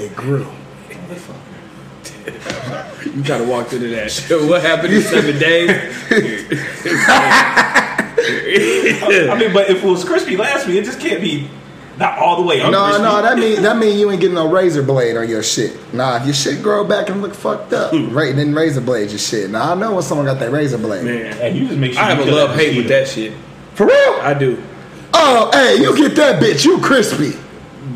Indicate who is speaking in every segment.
Speaker 1: it grew.
Speaker 2: You kind of walked into that shit. What happened in seven days?
Speaker 3: I mean, but if it was crispy last week, it just can't be not all the way.
Speaker 1: No,
Speaker 3: uncrispy.
Speaker 1: no, that mean that mean you ain't getting no razor blade on your shit. Nah, if your shit grow back and look fucked up, right, then razor blade your shit. Now I know when someone got that razor blade.
Speaker 2: Man,
Speaker 3: And you just make sure
Speaker 2: I have a love hate with that shit.
Speaker 1: For real?
Speaker 2: I do.
Speaker 1: Oh, hey, you get that bitch, you crispy.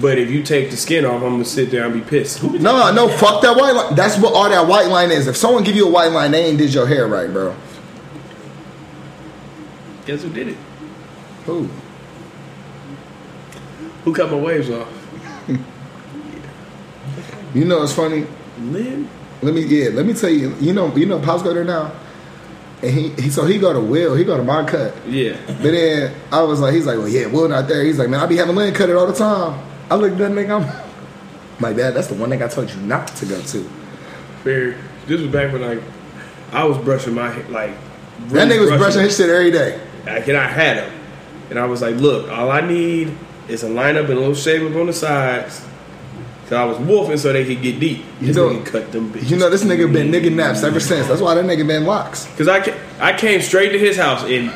Speaker 2: But if you take the skin off, I'm gonna sit there and be pissed.
Speaker 1: No, no, fuck that white line. That's what all that white line is. If someone give you a white line, they ain't did your hair right, bro.
Speaker 2: Guess who did it?
Speaker 1: Who?
Speaker 2: Who cut my waves off?
Speaker 1: You know it's funny.
Speaker 2: Lynn.
Speaker 1: Let me yeah, let me tell you. You know, you know, Pops go there now, and he, he so he go to Will, he go to my cut.
Speaker 2: Yeah.
Speaker 1: But then I was like, he's like, well, yeah, Will not there. He's like, man, I be having Lynn cut it all the time. I looked at that nigga, I'm like, dad, that's the one thing I told you not to go to.
Speaker 2: Fair. This was back when like I was brushing my hair, like
Speaker 1: That nigga was brushing his shit every day.
Speaker 2: Like, and I had him, and I was like, "Look, all I need is a lineup and a little shave up on the sides." Cause I was wolfing so they could get deep.
Speaker 1: You know-
Speaker 2: nigga cut them bitches.
Speaker 1: You know, this nigga been nigga naps ever since. That's why that nigga been locks.
Speaker 2: Cause I I came straight to his house and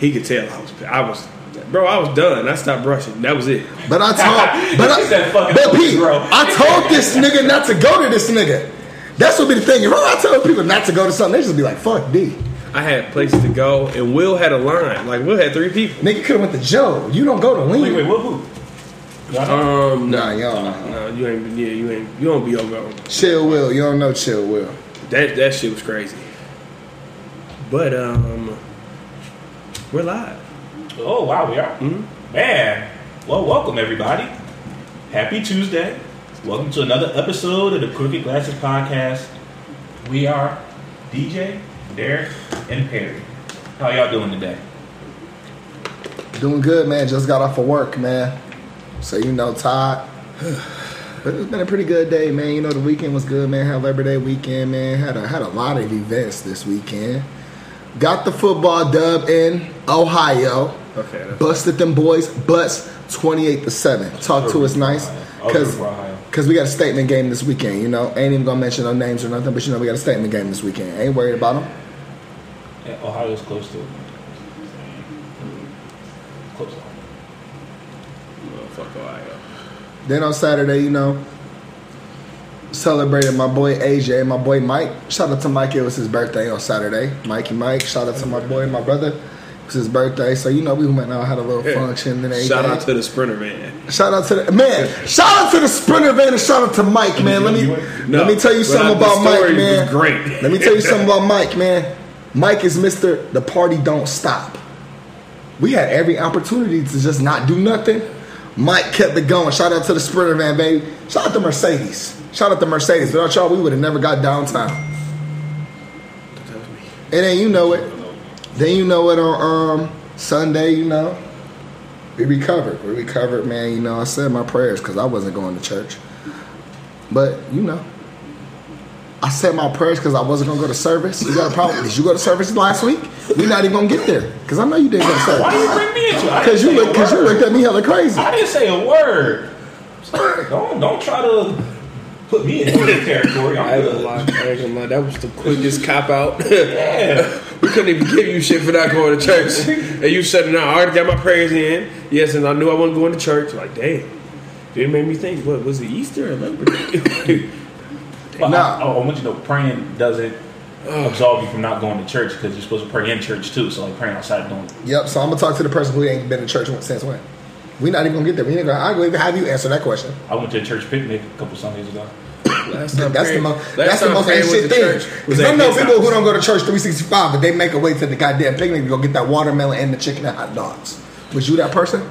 Speaker 2: he could tell I was I was bro I was done. I stopped brushing. That was it.
Speaker 1: But I told, but
Speaker 3: He said,
Speaker 1: I, but Pete,
Speaker 3: bro."
Speaker 1: I told this nigga not to go to this nigga. That's what be the thing. If I tell people not to go to something, they just be like, "Fuck D."
Speaker 2: I had places to go and Will had a line. Like Will had three people.
Speaker 1: Nigga could have went to Joe. You don't go to Lean.
Speaker 3: Wait, wait, what? Who?
Speaker 2: Um
Speaker 1: Nah, y'all know.
Speaker 2: no you ain't yeah you ain't you don't be over
Speaker 1: Chill Will. You don't know Chill Will.
Speaker 2: that that shit was crazy. But um we're live.
Speaker 3: Oh wow, we are. Mm-hmm. Man, well, welcome everybody. Happy Tuesday. Welcome to another episode of the Crooked Glasses Podcast. We are DJ, Derek, and Perry. How y'all doing today?
Speaker 1: Doing good, man. Just got off of work, man. So you know, Todd. But it's been a pretty good day, man. You know, the weekend was good, man. Had Labor Day weekend, man. Had a had a lot of events this weekend. Got the football dub in Ohio.
Speaker 2: Okay.
Speaker 1: Busted them boys, butts 28 to 7. Talk to us nice. Cause,
Speaker 3: go for Ohio.
Speaker 1: Cause we got a statement game this weekend, you know. Ain't even gonna mention no names or nothing, but you know we got a statement game this weekend. Ain't worried about them.
Speaker 3: Yeah, Ohio's close to. Close to.
Speaker 2: Fuck Ohio.
Speaker 1: Then on Saturday, you know, celebrated my boy AJ and my boy Mike. Shout out to Mike, it was his birthday on Saturday. Mikey Mike, shout out to my boy my brother. It was his birthday, so you know we went out had a little function and.
Speaker 2: Shout out to the sprinter man.
Speaker 1: shout out to the man. Shout out to the sprinter van and shout out to Mike, man. Let me
Speaker 2: No,
Speaker 1: let me tell you something about Mike, man.
Speaker 2: great.
Speaker 1: Let me tell you something about Mike, man. Mike is Mister. The party don't stop. We had every opportunity to just not do nothing. Mike kept it going. Shout out to the Sprinter van, baby. Shout out to Mercedes. Shout out to Mercedes. Without y'all, we would have never got downtown. And then you know it. Then you know it on um, Sunday, you know. We recovered. We recovered, man. You know, I said my prayers because I wasn't going to church. But, you know. I said my prayers because I wasn't gonna go to service. You got a problem? Did you go to service last week? We're not even gonna get there because I know you didn't go to
Speaker 3: Why you bring me into it?
Speaker 1: Because you look, you looked at me hella crazy.
Speaker 3: I didn't say a word. Don't don't try to put me in this territory.
Speaker 2: I
Speaker 3: I'm
Speaker 2: ain't gonna
Speaker 3: good.
Speaker 2: lie. I ain't gonna lie. That was the quickest cop out.
Speaker 3: Yeah.
Speaker 2: we couldn't even give you shit for not going to church. And you said, "No, I already got my prayers in." Yes, and I knew I wasn't going to church. Like, damn. It made me think. What was it? Easter or Labor Day?
Speaker 3: But
Speaker 1: Nah.
Speaker 3: I, oh, I want you to know praying doesn't absolve you from not going to church because you're supposed to pray in church too. So like praying outside don't.
Speaker 1: Yep. So I'm gonna talk to the person who ain't been to church since when. We not even gonna get there. We ain't gonna. I gonna even have you answer that question.
Speaker 3: I went to a church picnic a couple Sundays ago.
Speaker 2: Last time
Speaker 1: That's the
Speaker 2: Perry-
Speaker 1: most. That's the most
Speaker 2: Perry went
Speaker 1: ancient thing. Because I know
Speaker 2: his
Speaker 1: people who don't go to church 365, but they make a way to the goddamn picnic to go get that watermelon and the chicken and hot dogs. Was you that person?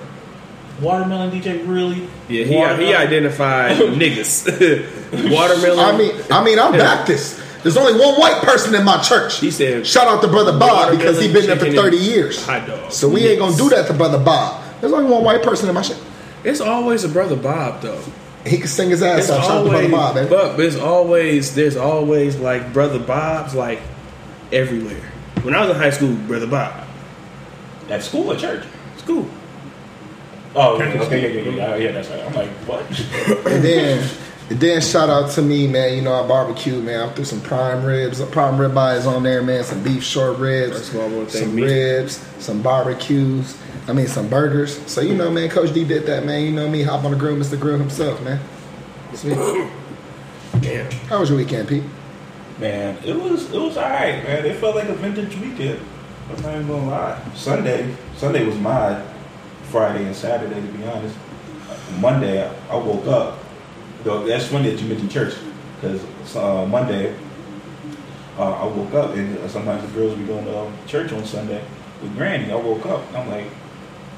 Speaker 3: Watermelon DJ really?
Speaker 2: Yeah, he, he identified niggas. Watermelon.
Speaker 1: I mean, I mean, I'm Baptist. There's only one white person in my church.
Speaker 2: He said-
Speaker 1: "Shout out to brother Bob because he been there for 30 years."
Speaker 2: hot dogs.
Speaker 1: So we ain't gonna do that to brother Bob. There's only one white person in my shit.
Speaker 2: It's always a brother Bob though.
Speaker 1: He can sing his ass
Speaker 2: It's
Speaker 1: off. Shout out to brother
Speaker 2: always,
Speaker 1: Bob, baby.
Speaker 2: but there's always there's always like brother Bob's like everywhere. When I was in high school, brother Bob,
Speaker 3: At school or church?
Speaker 2: school.
Speaker 3: Oh, okay, okay, yeah, yeah, yeah, yeah, yeah, that's right. I'm like, what?
Speaker 1: And then, And then shout out to me, man. You know I barbecue, man. I threw some prime ribs, prime rib eyes on there, man. Some beef short ribs,
Speaker 2: That's why I wanna thank
Speaker 1: some
Speaker 2: me.
Speaker 1: ribs, some barbecues. I mean some burgers. So you know, man, Coach D did that, man. You know me, hop on the grill, Mr. Grill himself, man. Sweet.
Speaker 2: Damn.
Speaker 1: How was your weekend, Pete?
Speaker 3: Man, it was it was alright, man. It felt like a vintage weekend. I'm not even gonna lie. Sunday, Sunday was my Friday and Saturday, to be honest. Monday, I woke up. That's funny that you mentioned church, because uh, Monday, uh, I woke up and uh, sometimes the girls be going to um, church on Sunday with Granny. I woke up and I'm like,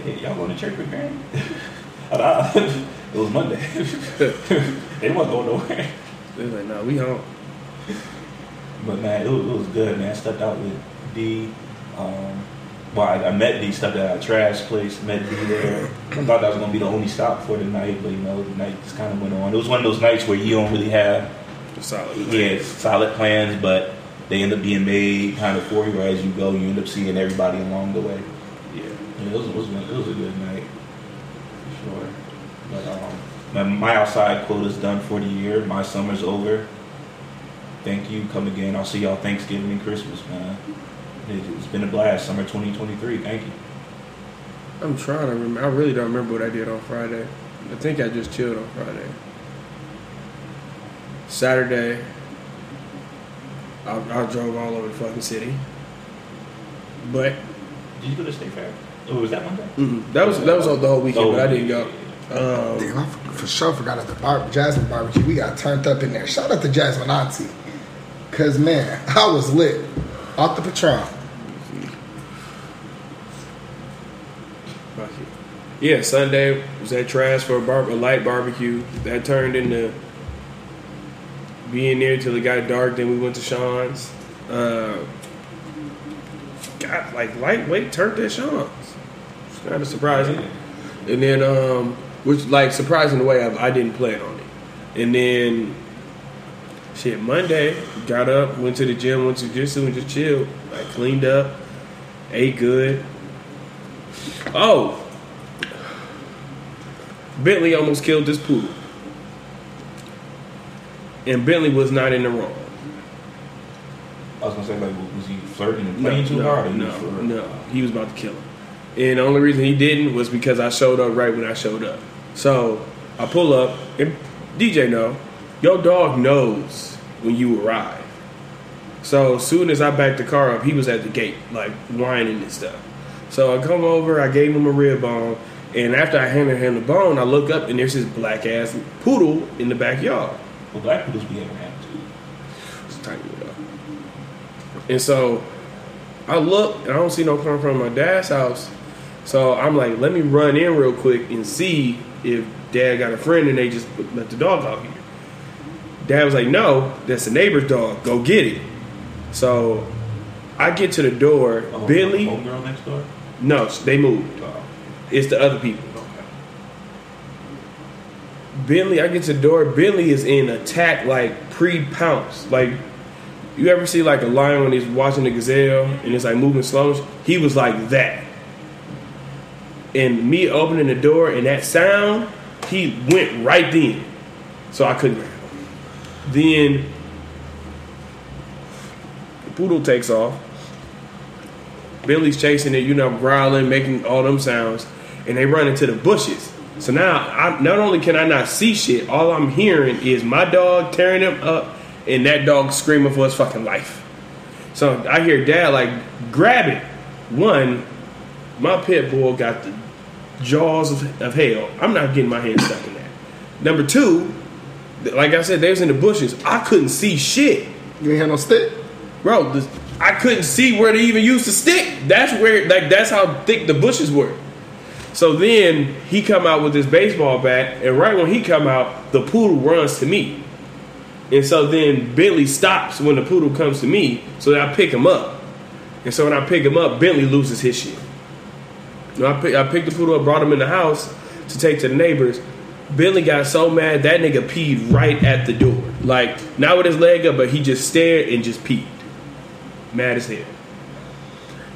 Speaker 3: hey, y'all going to church with Granny? It was Monday. they wasn't going nowhere.
Speaker 2: They was like, nah, we home.
Speaker 3: But man, it was, it was good, man. I Stepped out with D. Um, well, I, I met D. Stepped out at a trash place. Met D there. I thought that was gonna be the only stop for the night, but you know, the night just kind of went on. It was one of those nights where you don't really have
Speaker 2: Solid.
Speaker 3: yeah solid plans, but they end up being made kind of for you as you go. You end up seeing everybody along the way.
Speaker 2: Yeah.
Speaker 3: Yeah, it was, it was, it was a good night for sure. But um, my, my outside is done for the year. My summer's over. Thank you. Come again. I'll see y'all Thanksgiving and Christmas, man. It, it's been a blast. Summer 2023. Thank you.
Speaker 2: I'm trying to remember. I really don't remember what I did on Friday. I think I just chilled on Friday. Saturday, I, I drove all over the fucking city. But
Speaker 3: Did you go to State Fair? Oh, was that Monday?
Speaker 2: mm, that was that was the whole weekend, but I didn't go. Um,
Speaker 1: Damn, I for, for sure forgot at the bar, Jasmine barbecue. We got turned up in there. Shout out to Jasmine Auntie. Cause man, I was lit. Off the Patron.
Speaker 2: Fuck it. Yeah, Sunday was at trash for a, bar- a light barbecue. That turned into being there till it got dark. Then we went to Sean's. Uh, got like lightweight turned at Sean's. It's kind of surprising. And then, um, which like surprising the way I, I didn't plan on it. And then, shit, Monday got up, went to the gym, went to jiu-jitsu and just chilled. Like cleaned up, ate good. Oh, Bentley almost killed this poodle. And Bentley was not in the wrong.
Speaker 3: I was gonna say, like, was he flirting and playing too
Speaker 2: no,
Speaker 3: hard? he
Speaker 2: No,
Speaker 3: real?
Speaker 2: no, he was about to kill him. And the only reason he didn't was because I showed up right when I showed up. So I pull up, and DJ know, your dog knows when you arrive. So as soon as I backed the car up, he was at the gate, like whining and stuff. So I come over, I gave him a rib bone, and after I handed him the bone, I look up and there's this black ass poodle in the backyard.
Speaker 3: Well, black poodles be having attitude.
Speaker 2: It's a tiny though. And so I look and I don't see no coming from my dad's house. So I'm like, let me run in real quick and see if dad got a friend and they just let the dog out here. Dad was like, no, that's the neighbor's dog. Go get it. So I get to the door.
Speaker 3: Oh,
Speaker 2: Billy,
Speaker 3: homegirl next door.
Speaker 2: no, they moved. It's the other people. Bentley, I get to the door. Bentley is in attack, like pre pounce. Like you ever see like a lion when he's watching a gazelle and it's like moving slow? He was like that. And me opening the door and that sound, he went right then. So I couldn't. grab him. Then the poodle takes off. Billy's chasing it, you know, growling, making all them sounds, and they run into the bushes. So now, I, not only can I not see shit, all I'm hearing is my dog tearing him up, and that dog screaming for his fucking life. So I hear dad like, grab it. One, my pit bull got the jaws of, of hell. I'm not getting my hand stuck in that. Number two, like I said, they was in the bushes. I couldn't see shit
Speaker 1: You ain't had no stick?
Speaker 2: bro. The, I couldn't see where they even used to stick. That's where, like, that's how thick the bushes were. So then he come out with his baseball bat, and right when he come out, the poodle runs to me, and so then Bentley stops when the poodle comes to me, so that I pick him up, and so when I pick him up, Bentley loses his shit. You know, I pick, I picked the poodle up, brought him in the house to take to the neighbors. Bentley got so mad that nigga peed right at the door, like not with his leg up, but he just stared and just peed mad as hell.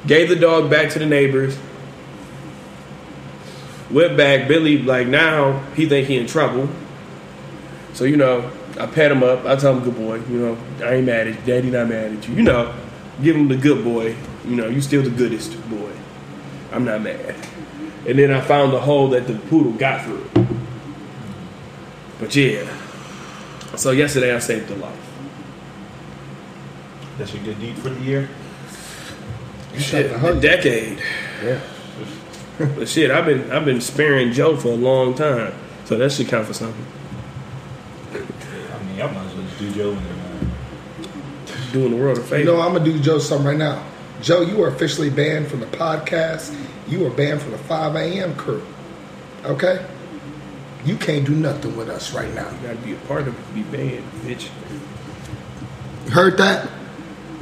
Speaker 2: Gave the dog back to the neighbors. Went back. Billy, like now, he think he in trouble. So you know, I pat him up. I tell him, "Good boy." You know, I ain't mad at you. Daddy not mad at you. You know, give him the good boy. You know, you still the goodest boy. I'm not mad. And then I found the hole that the poodle got through. But yeah. So yesterday I saved a life.
Speaker 3: That's your good deed for the year.
Speaker 2: Shit,
Speaker 1: to
Speaker 2: a
Speaker 1: hug you.
Speaker 2: decade.
Speaker 1: Yeah.
Speaker 2: But shit, I've been I've been sparing Joe for a long time. So that should count for something.
Speaker 3: I mean, y'all might as well just do Joe in there.
Speaker 2: Doing the world a
Speaker 1: You
Speaker 2: favor.
Speaker 1: know, I'm gonna do Joe something right now. Joe, you are officially banned from the podcast. You are banned from the 5 a.m. crew. Okay? You can't do nothing with us right now.
Speaker 2: You gotta be a part of it to be banned, bitch.
Speaker 1: Heard that?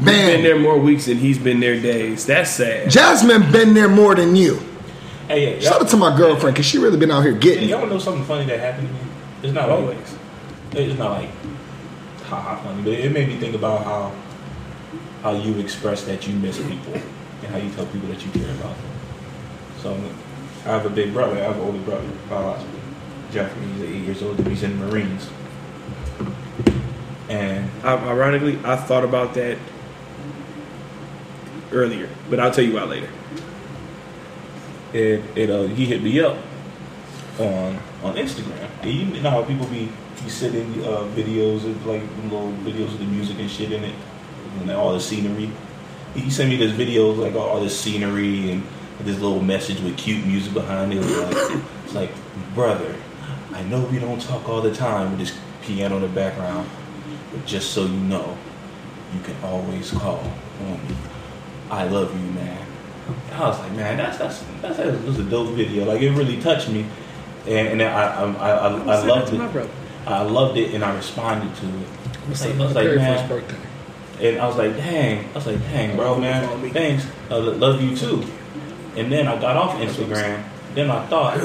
Speaker 2: Been there more weeks than he's been there days. That's sad.
Speaker 1: Jasmine been there more than you.
Speaker 3: Hey, yeah,
Speaker 1: Shout out to my girlfriend, cause she really been out here
Speaker 3: hey,
Speaker 1: getting
Speaker 3: y'all know something funny that happened to me? It's not
Speaker 2: Always.
Speaker 3: it's not like haha funny, but it made me think about how how you express that you miss people and how you tell people that you care about them. So I have a big brother. I have an older brother, biologically. Jeffrey. He's eight years old. He's in the Marines. And
Speaker 2: I, ironically, I thought about that earlier, but I'll tell you why later.
Speaker 3: It, it uh, he hit me up on on Instagram. And you know how people be be sending uh, videos of like little videos of the music and shit in it, and all the scenery. He sent me this video of, like all, all this scenery and this little message with cute music behind it. It like, it's like, brother, I know we don't talk all the time with this piano in the background, but just so you know, you can always call on me. I love you, man. I was like, man, that's that's that's, that was a dope video. Like it really touched me, and, and I I I, I, I loved it. I loved it, and I responded to it. Like, I was
Speaker 1: my
Speaker 3: like, man,
Speaker 1: first birthday?
Speaker 3: and I was like, dang. I was like, dang, bro, man, thanks. I love you too. And then I got off Instagram. Then I thought,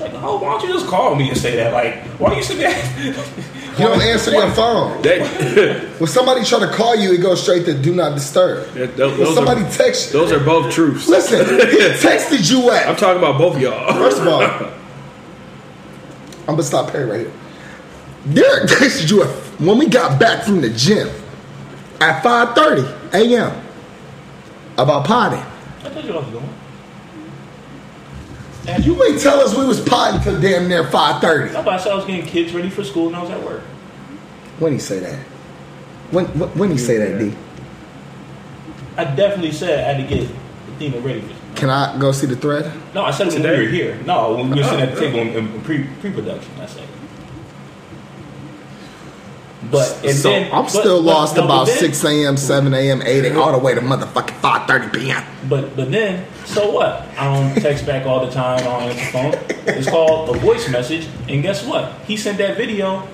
Speaker 3: like, oh, why don't you just call me and say that? Like, why you say that?
Speaker 1: You don't answer your phone.
Speaker 2: That,
Speaker 1: When somebody try to call you, it goes straight to do not disturb.
Speaker 2: that- those,
Speaker 1: When somebody
Speaker 2: are,
Speaker 1: text you,
Speaker 2: those are both truths.
Speaker 1: listen, he texted you at.
Speaker 2: I'm talking about both of y'all.
Speaker 1: First of all, I'm gonna stop Perry right here. Derek texted you at, when we got back from the gym at 5:30 a.m. about potting.
Speaker 3: I told you what I was doing.
Speaker 1: You ain't tell us we was potting till damn near 5:30.
Speaker 3: That's why I said I was getting kids ready for school and I was at work.
Speaker 1: When he say that? When when, when he say that, D?
Speaker 3: I definitely said I had to get Athena ready for school.
Speaker 1: Can I go see the thread?
Speaker 3: No, I said it when
Speaker 2: Today?
Speaker 3: we were here. No, when we were sitting at the
Speaker 2: Oh,
Speaker 3: table in, in pre pre production. I said. But and
Speaker 1: so
Speaker 3: then,
Speaker 1: I'm
Speaker 3: but-
Speaker 1: still
Speaker 3: but-
Speaker 1: lost
Speaker 3: no,
Speaker 1: about
Speaker 3: then-
Speaker 1: 6 a.m., 7 a.m., 8 a.m., all the way to motherfucking 5:30 p.m.
Speaker 3: But but then, so what? I don't text back all the time. I don't answer the phone. It's called a voice message, and guess what? He sent that video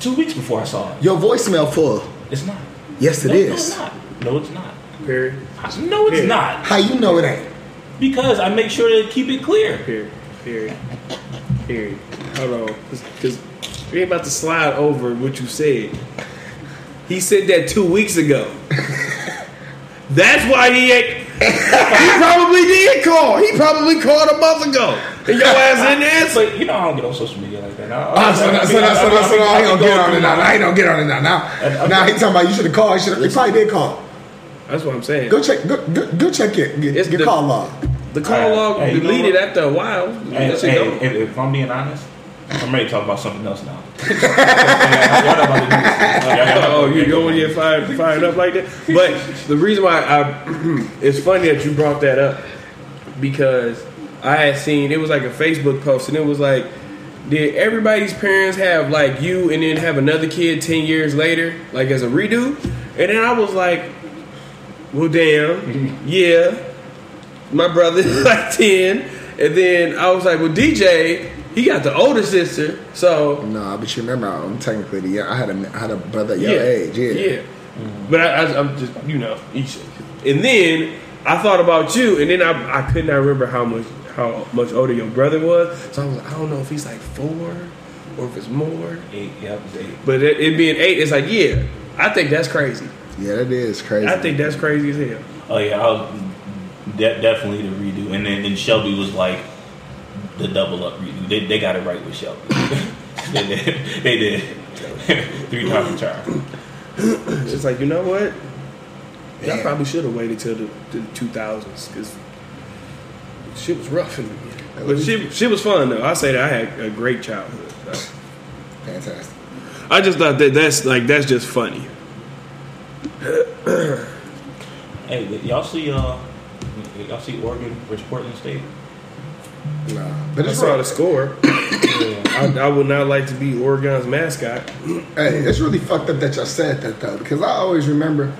Speaker 3: two weeks before I saw it.
Speaker 1: Your voicemail full.
Speaker 3: It's not.
Speaker 1: Yes, it
Speaker 3: no,
Speaker 1: is.
Speaker 3: No, it's not. No, it's not.
Speaker 2: Period.
Speaker 3: No, it's
Speaker 2: Yeah.
Speaker 3: not.
Speaker 1: How you know it ain't?
Speaker 3: Because I make sure to keep it clear.
Speaker 2: Period. Period. Period. Hold on. Because we ain't about to slide over what you said. He said that two weeks ago. That's why he ain't. He probably did call. He probably called a month ago. And your ass didn't answer.
Speaker 3: But you know, I don't get on social media like that. I-
Speaker 1: Oh, so,
Speaker 3: I-
Speaker 1: now-
Speaker 3: I-
Speaker 1: so, now- so,
Speaker 3: I-
Speaker 1: now- so, now
Speaker 3: I-
Speaker 1: he
Speaker 3: I
Speaker 1: don't get on
Speaker 3: through
Speaker 1: it now.
Speaker 3: my-
Speaker 1: Now he don't get on it now. Now,
Speaker 3: I-
Speaker 1: now he talking about you should have called. He should have. He probably did call.
Speaker 2: That's what I'm saying.
Speaker 1: Go check. Go, go, go check it. Get,
Speaker 2: It's
Speaker 1: your
Speaker 2: the-
Speaker 1: call log.
Speaker 2: The call
Speaker 3: Hey,
Speaker 2: log
Speaker 3: hey, you know
Speaker 2: deleted after a while.
Speaker 3: Hey, hey, if, if I'm being honest, I'm ready to talk about something else now. Oh, y'all not about to do this. Y'all- y'all not
Speaker 2: Oh, you
Speaker 3: do
Speaker 2: don't want to get fired, fired up like that? But the reason why I, it's funny that you brought that up because I had seen it was like a Facebook post and it was like, did everybody's parents have like you and then have another kid ten years later, like as a redo? And then I was like, well, damn, yeah, my brother's like ten, and then I was like, well, DJ, he got the older sister, so
Speaker 1: No, but you remember, I'm technically the young. I had a I had a brother at your age. Yeah.
Speaker 2: yeah. But I, I, I'm just, you know, each. And then I thought about you, and then I, I could not remember how much how much older your brother was. So I was like, I don't know if he's like four or if it's more.
Speaker 3: Eight, yeah, eight.
Speaker 2: But it, it being eight, it's like, yeah, I think that's crazy.
Speaker 1: Yeah, that is crazy.
Speaker 2: I think that's crazy as hell.
Speaker 3: Oh yeah, I was de- definitely the redo. And then and Shelby was like, the double up redo. They, they got it right with Shelby. they did. They did. Three times a charm.
Speaker 2: It's like you know what? Y'all probably should have waited till the, the 2000s because shit was rough in the beginning. But she shit was fun though. I say that I had a great childhood. so.
Speaker 1: Fantastic.
Speaker 2: I just thought that that's like that's just funny.
Speaker 3: Hey, y'all see uh, y'all see Oregon versus Portland State?
Speaker 1: Nah, but
Speaker 2: I
Speaker 1: it's
Speaker 2: saw
Speaker 1: real-
Speaker 2: the score.
Speaker 3: Yeah.
Speaker 2: I, I would not like to be Oregon's mascot.
Speaker 1: Hey, it's really fucked up that y'all said that though, because I always remember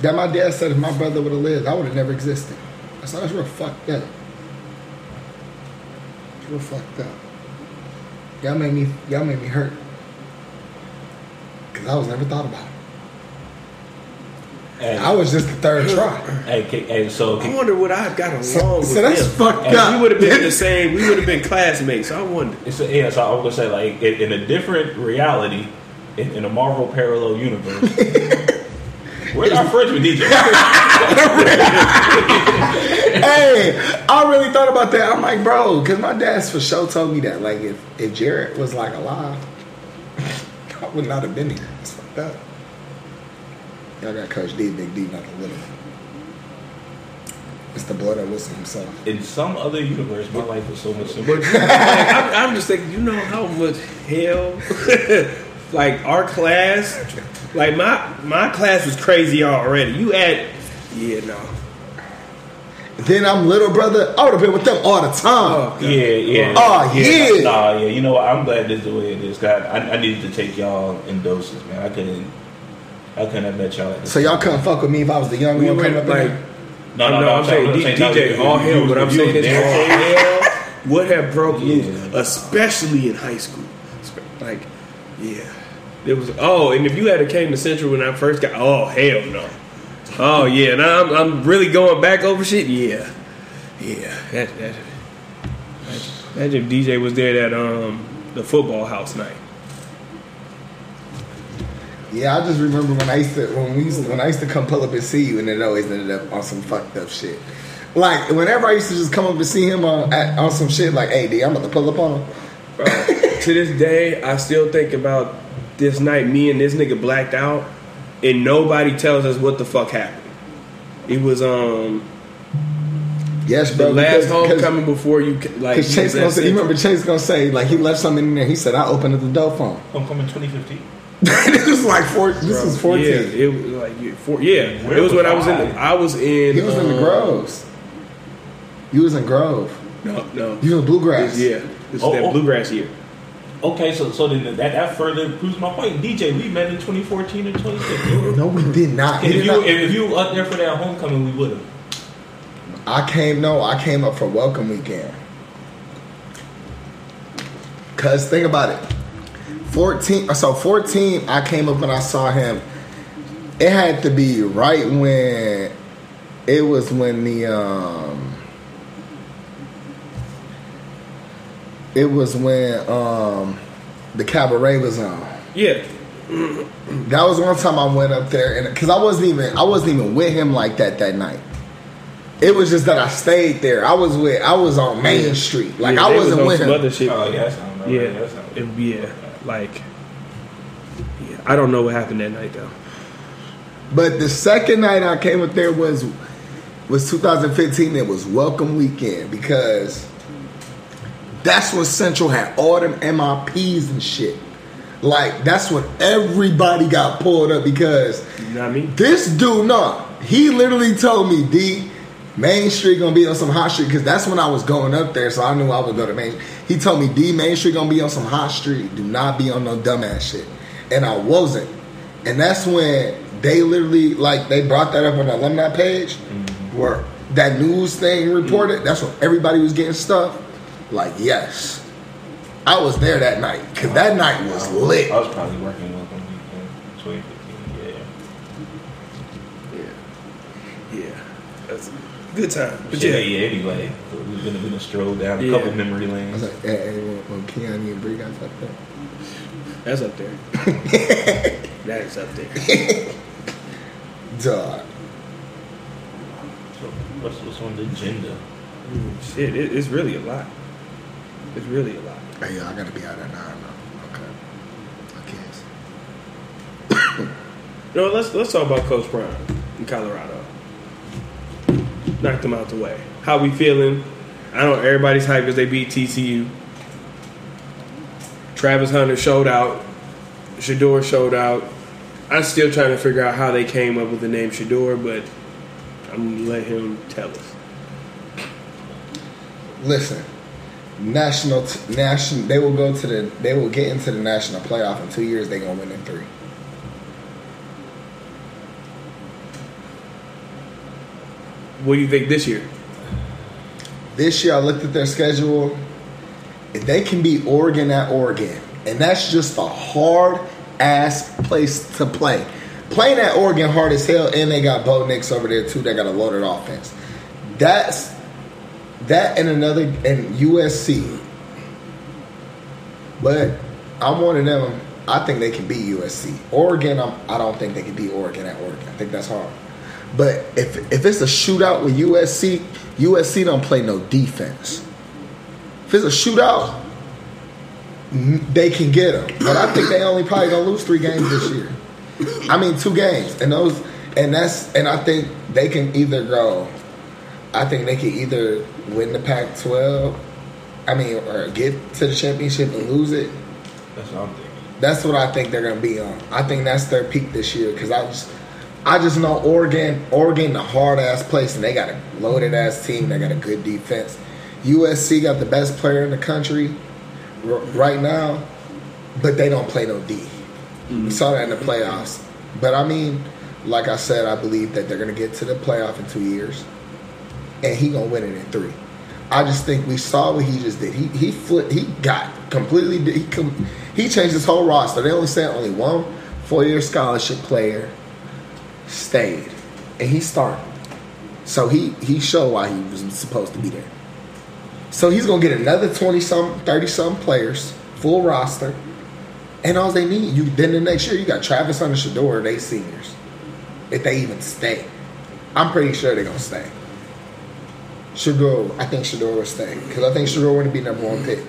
Speaker 1: that my dad said if my brother would have lived, I would have never existed. I That's that's real fucked up. It's real fucked up. Y'all made me y'all made me hurt. Cause I was never thought about.
Speaker 3: Hey,
Speaker 1: I was just the third try.
Speaker 3: hey, ca- hey, so
Speaker 2: I wonder what I've got along
Speaker 1: So,
Speaker 2: with
Speaker 1: so that's
Speaker 2: him.
Speaker 1: fucked
Speaker 3: Hey,
Speaker 1: up.
Speaker 2: We would have been the same. We would have been classmates. I wonder.
Speaker 3: It's a, yeah, so I was gonna say like in, in a different reality, in, in a Marvel parallel universe, we're not friends with DJ.
Speaker 1: hey, I really thought about that. I'm like, bro, because my dad's for sure told me that. Like, if, if Jarrett was like alive, I would not have been here. It's fucked up. Y'all got Coach D, Big D, not the little. It's the blood of Wilson himself.
Speaker 3: In some other universe, my life was so much simpler.
Speaker 2: But like, I'm, I'm just thinking, you know how much hell, like our class, like my my class was crazy already. You add, yeah, no,
Speaker 1: Then I'm little brother. I would have been with them all the time.
Speaker 2: Oh,
Speaker 3: Yeah, yeah.
Speaker 1: Oh, yeah.
Speaker 3: Nah, yeah. You know what? I'm glad this is the way it is. 'cause I, I needed to take y'all in doses, man. I couldn't. I couldn't have met y'all. At the
Speaker 1: So y'all couldn't fuck with me if I was the young
Speaker 2: we
Speaker 1: one coming up
Speaker 2: like.
Speaker 1: there?
Speaker 3: No, no,
Speaker 2: I'm,
Speaker 3: no.
Speaker 2: I'm saying,
Speaker 3: I'm
Speaker 2: D-
Speaker 3: saying, no,
Speaker 2: DJ
Speaker 3: you-
Speaker 2: all hell,
Speaker 3: you-
Speaker 2: but I'm saying this all hell would have broke loose, especially in high school. Like, yeah, it was. Oh, and if you had came to Central when I first got, oh hell no. Oh yeah, now I'm, I'm really going back over shit. Yeah, yeah. That, that, imagine if DJ was there at um the football house night.
Speaker 1: Yeah, I just remember when I used to when we used to, when I used to come pull up and see you, and it always ended up on some fucked up shit. Like whenever I used to just come up and see him on at, on some shit, like, "Hey, D, I'm about to pull up on him."
Speaker 2: Bro, to this day, I still think about this night. Me and this nigga blacked out, and nobody tells us what the fuck happened. It was um
Speaker 1: Yes,
Speaker 2: the
Speaker 1: bro.
Speaker 2: last homecoming before you like.
Speaker 1: Because Chase
Speaker 2: you
Speaker 1: gonna say, you remember Chase gonna say like he left something in there. He said I opened up the door for him.
Speaker 3: Homecoming 2015.
Speaker 1: this was like four. This
Speaker 2: Bro,
Speaker 1: was fourteen.
Speaker 2: Yeah, it was like four, yeah.
Speaker 3: Where
Speaker 2: it was,
Speaker 3: was
Speaker 2: when I was in.
Speaker 3: I?
Speaker 2: The, I was in.
Speaker 1: he was in the
Speaker 2: um,
Speaker 1: Groves. You was in Grove.
Speaker 2: No, no.
Speaker 1: You was in Bluegrass.
Speaker 2: Yeah, this
Speaker 3: Oh,
Speaker 2: is that
Speaker 3: oh.
Speaker 2: bluegrass year.
Speaker 3: Okay, so so then that, that further proves my point. DJ, we met in 2014 and 2015.
Speaker 1: No, we did not. He
Speaker 3: If
Speaker 1: did
Speaker 3: you
Speaker 1: not.
Speaker 3: if you were up there for that homecoming, we would have.
Speaker 1: I came. No, I came up for welcome weekend. Cause think about it. Fourteen. So fourteen. I came up and I saw him. It had to be right when. It was when the um. It was when um, the cabaret was on.
Speaker 2: Yeah,
Speaker 1: That was one time I went up there, and because I wasn't even I wasn't even with him like that that night. It was just that I stayed there. I was with I was on Main Street, like
Speaker 2: Yeah,
Speaker 1: I
Speaker 2: was
Speaker 1: wasn't
Speaker 2: on
Speaker 1: with him.
Speaker 2: Other shit.
Speaker 3: Oh yeah, that sounds right.
Speaker 2: Yeah,
Speaker 3: that sounds
Speaker 2: it- yeah, like, yeah. I don't know what happened that night though.
Speaker 1: But the second night I came up there was was 2015. It was Welcome Weekend because that's when Central had all them MIPs and shit. Like that's when everybody got pulled up because
Speaker 2: You know what I mean?
Speaker 1: This dude, no, he literally told me, D, Main Street gonna be on some hot street because that's when I was going up there, so I knew I would go to Main. He told me, D, Main Street gonna be on some hot street. Do not be on no dumbass shit, and I wasn't. And that's when they literally like they brought that up on the alumni page mm-hmm. where that news thing reported. That's when everybody was getting stuff. Like, yes, I was there that night because that night was lit.
Speaker 3: I was probably working welcome weekend 2015. Yeah.
Speaker 2: Yeah, yeah. That's a good time. But
Speaker 3: yeah,
Speaker 2: yeah,
Speaker 3: yeah. Anyway, we've been, been a stroll down a
Speaker 2: Yeah.
Speaker 3: couple memory lanes.
Speaker 1: I was
Speaker 3: lanes.
Speaker 1: like, hey, hey, when, when Keanu and Brie got fucked up.
Speaker 2: that's up there. that is up there.
Speaker 1: Dog.
Speaker 3: So what's what's on the agenda?
Speaker 2: Mm, Shit, it, it's really a lot. It's really a lot.
Speaker 1: Hey, yo, I gotta be out at nine though. Okay. I can't.
Speaker 2: You know, let's let's talk about Coach Brown in Colorado. Knocked them out the way. How we feeling? I know everybody's hyped because they beat TCU. Travis Hunter showed out. Shedeur showed out. I'm still trying to figure out how they came up with the name Shedeur, but I'm gonna let him tell us.
Speaker 1: Listen, national, t- national. They will go to the. They will get into the national playoff in two years. They gonna win in three.
Speaker 2: What do you think this year?
Speaker 1: This year, I looked at their schedule. They can beat Oregon at Oregon, and that's just a hard ass place to play. Playing at Oregon hard as hell, and they got Bo Nix over there too. They got a loaded offense. That's that and another and USC. But I'm one of them. I think they can beat USC. Oregon, I'm, I don't think they can beat Oregon at Oregon. I think that's hard. But if if it's a shootout with USC, USC don't play no defense. If it's a shootout, they can get them. But I think they only probably gonna lose three games this year. I mean, two games, and those, and that's, and I think they can either go. I think they can either win the Pac-12, I mean, or get to the championship and lose it.
Speaker 3: That's what I'm thinking.
Speaker 1: That's what I think they're gonna be on. I think that's their peak this year because I just, I just know Oregon, Oregon, a hard ass place, and they got a loaded ass team. They got a good defense. USC got the best player in the country r- right now, but they don't play no D. We mm-hmm. saw that in the playoffs. But I mean, like I said, I believe that they're gonna get to the playoff in two years, and he gonna win it in three. I just think we saw what he just did. He he flipped. He got completely. He com, he changed his whole roster. They only sent only one four year scholarship player stayed, and he started. So he he showed why he was supposed to be there. So he's gonna get another twenty some, thirty some players, full roster, and all they need you. Then the next year you got Travis Hunter, Shedeur, they seniors, if they even stay. I'm pretty sure they're gonna stay. Shedeur, I think Shedeur will stay because I think Shedeur want to be number one pick.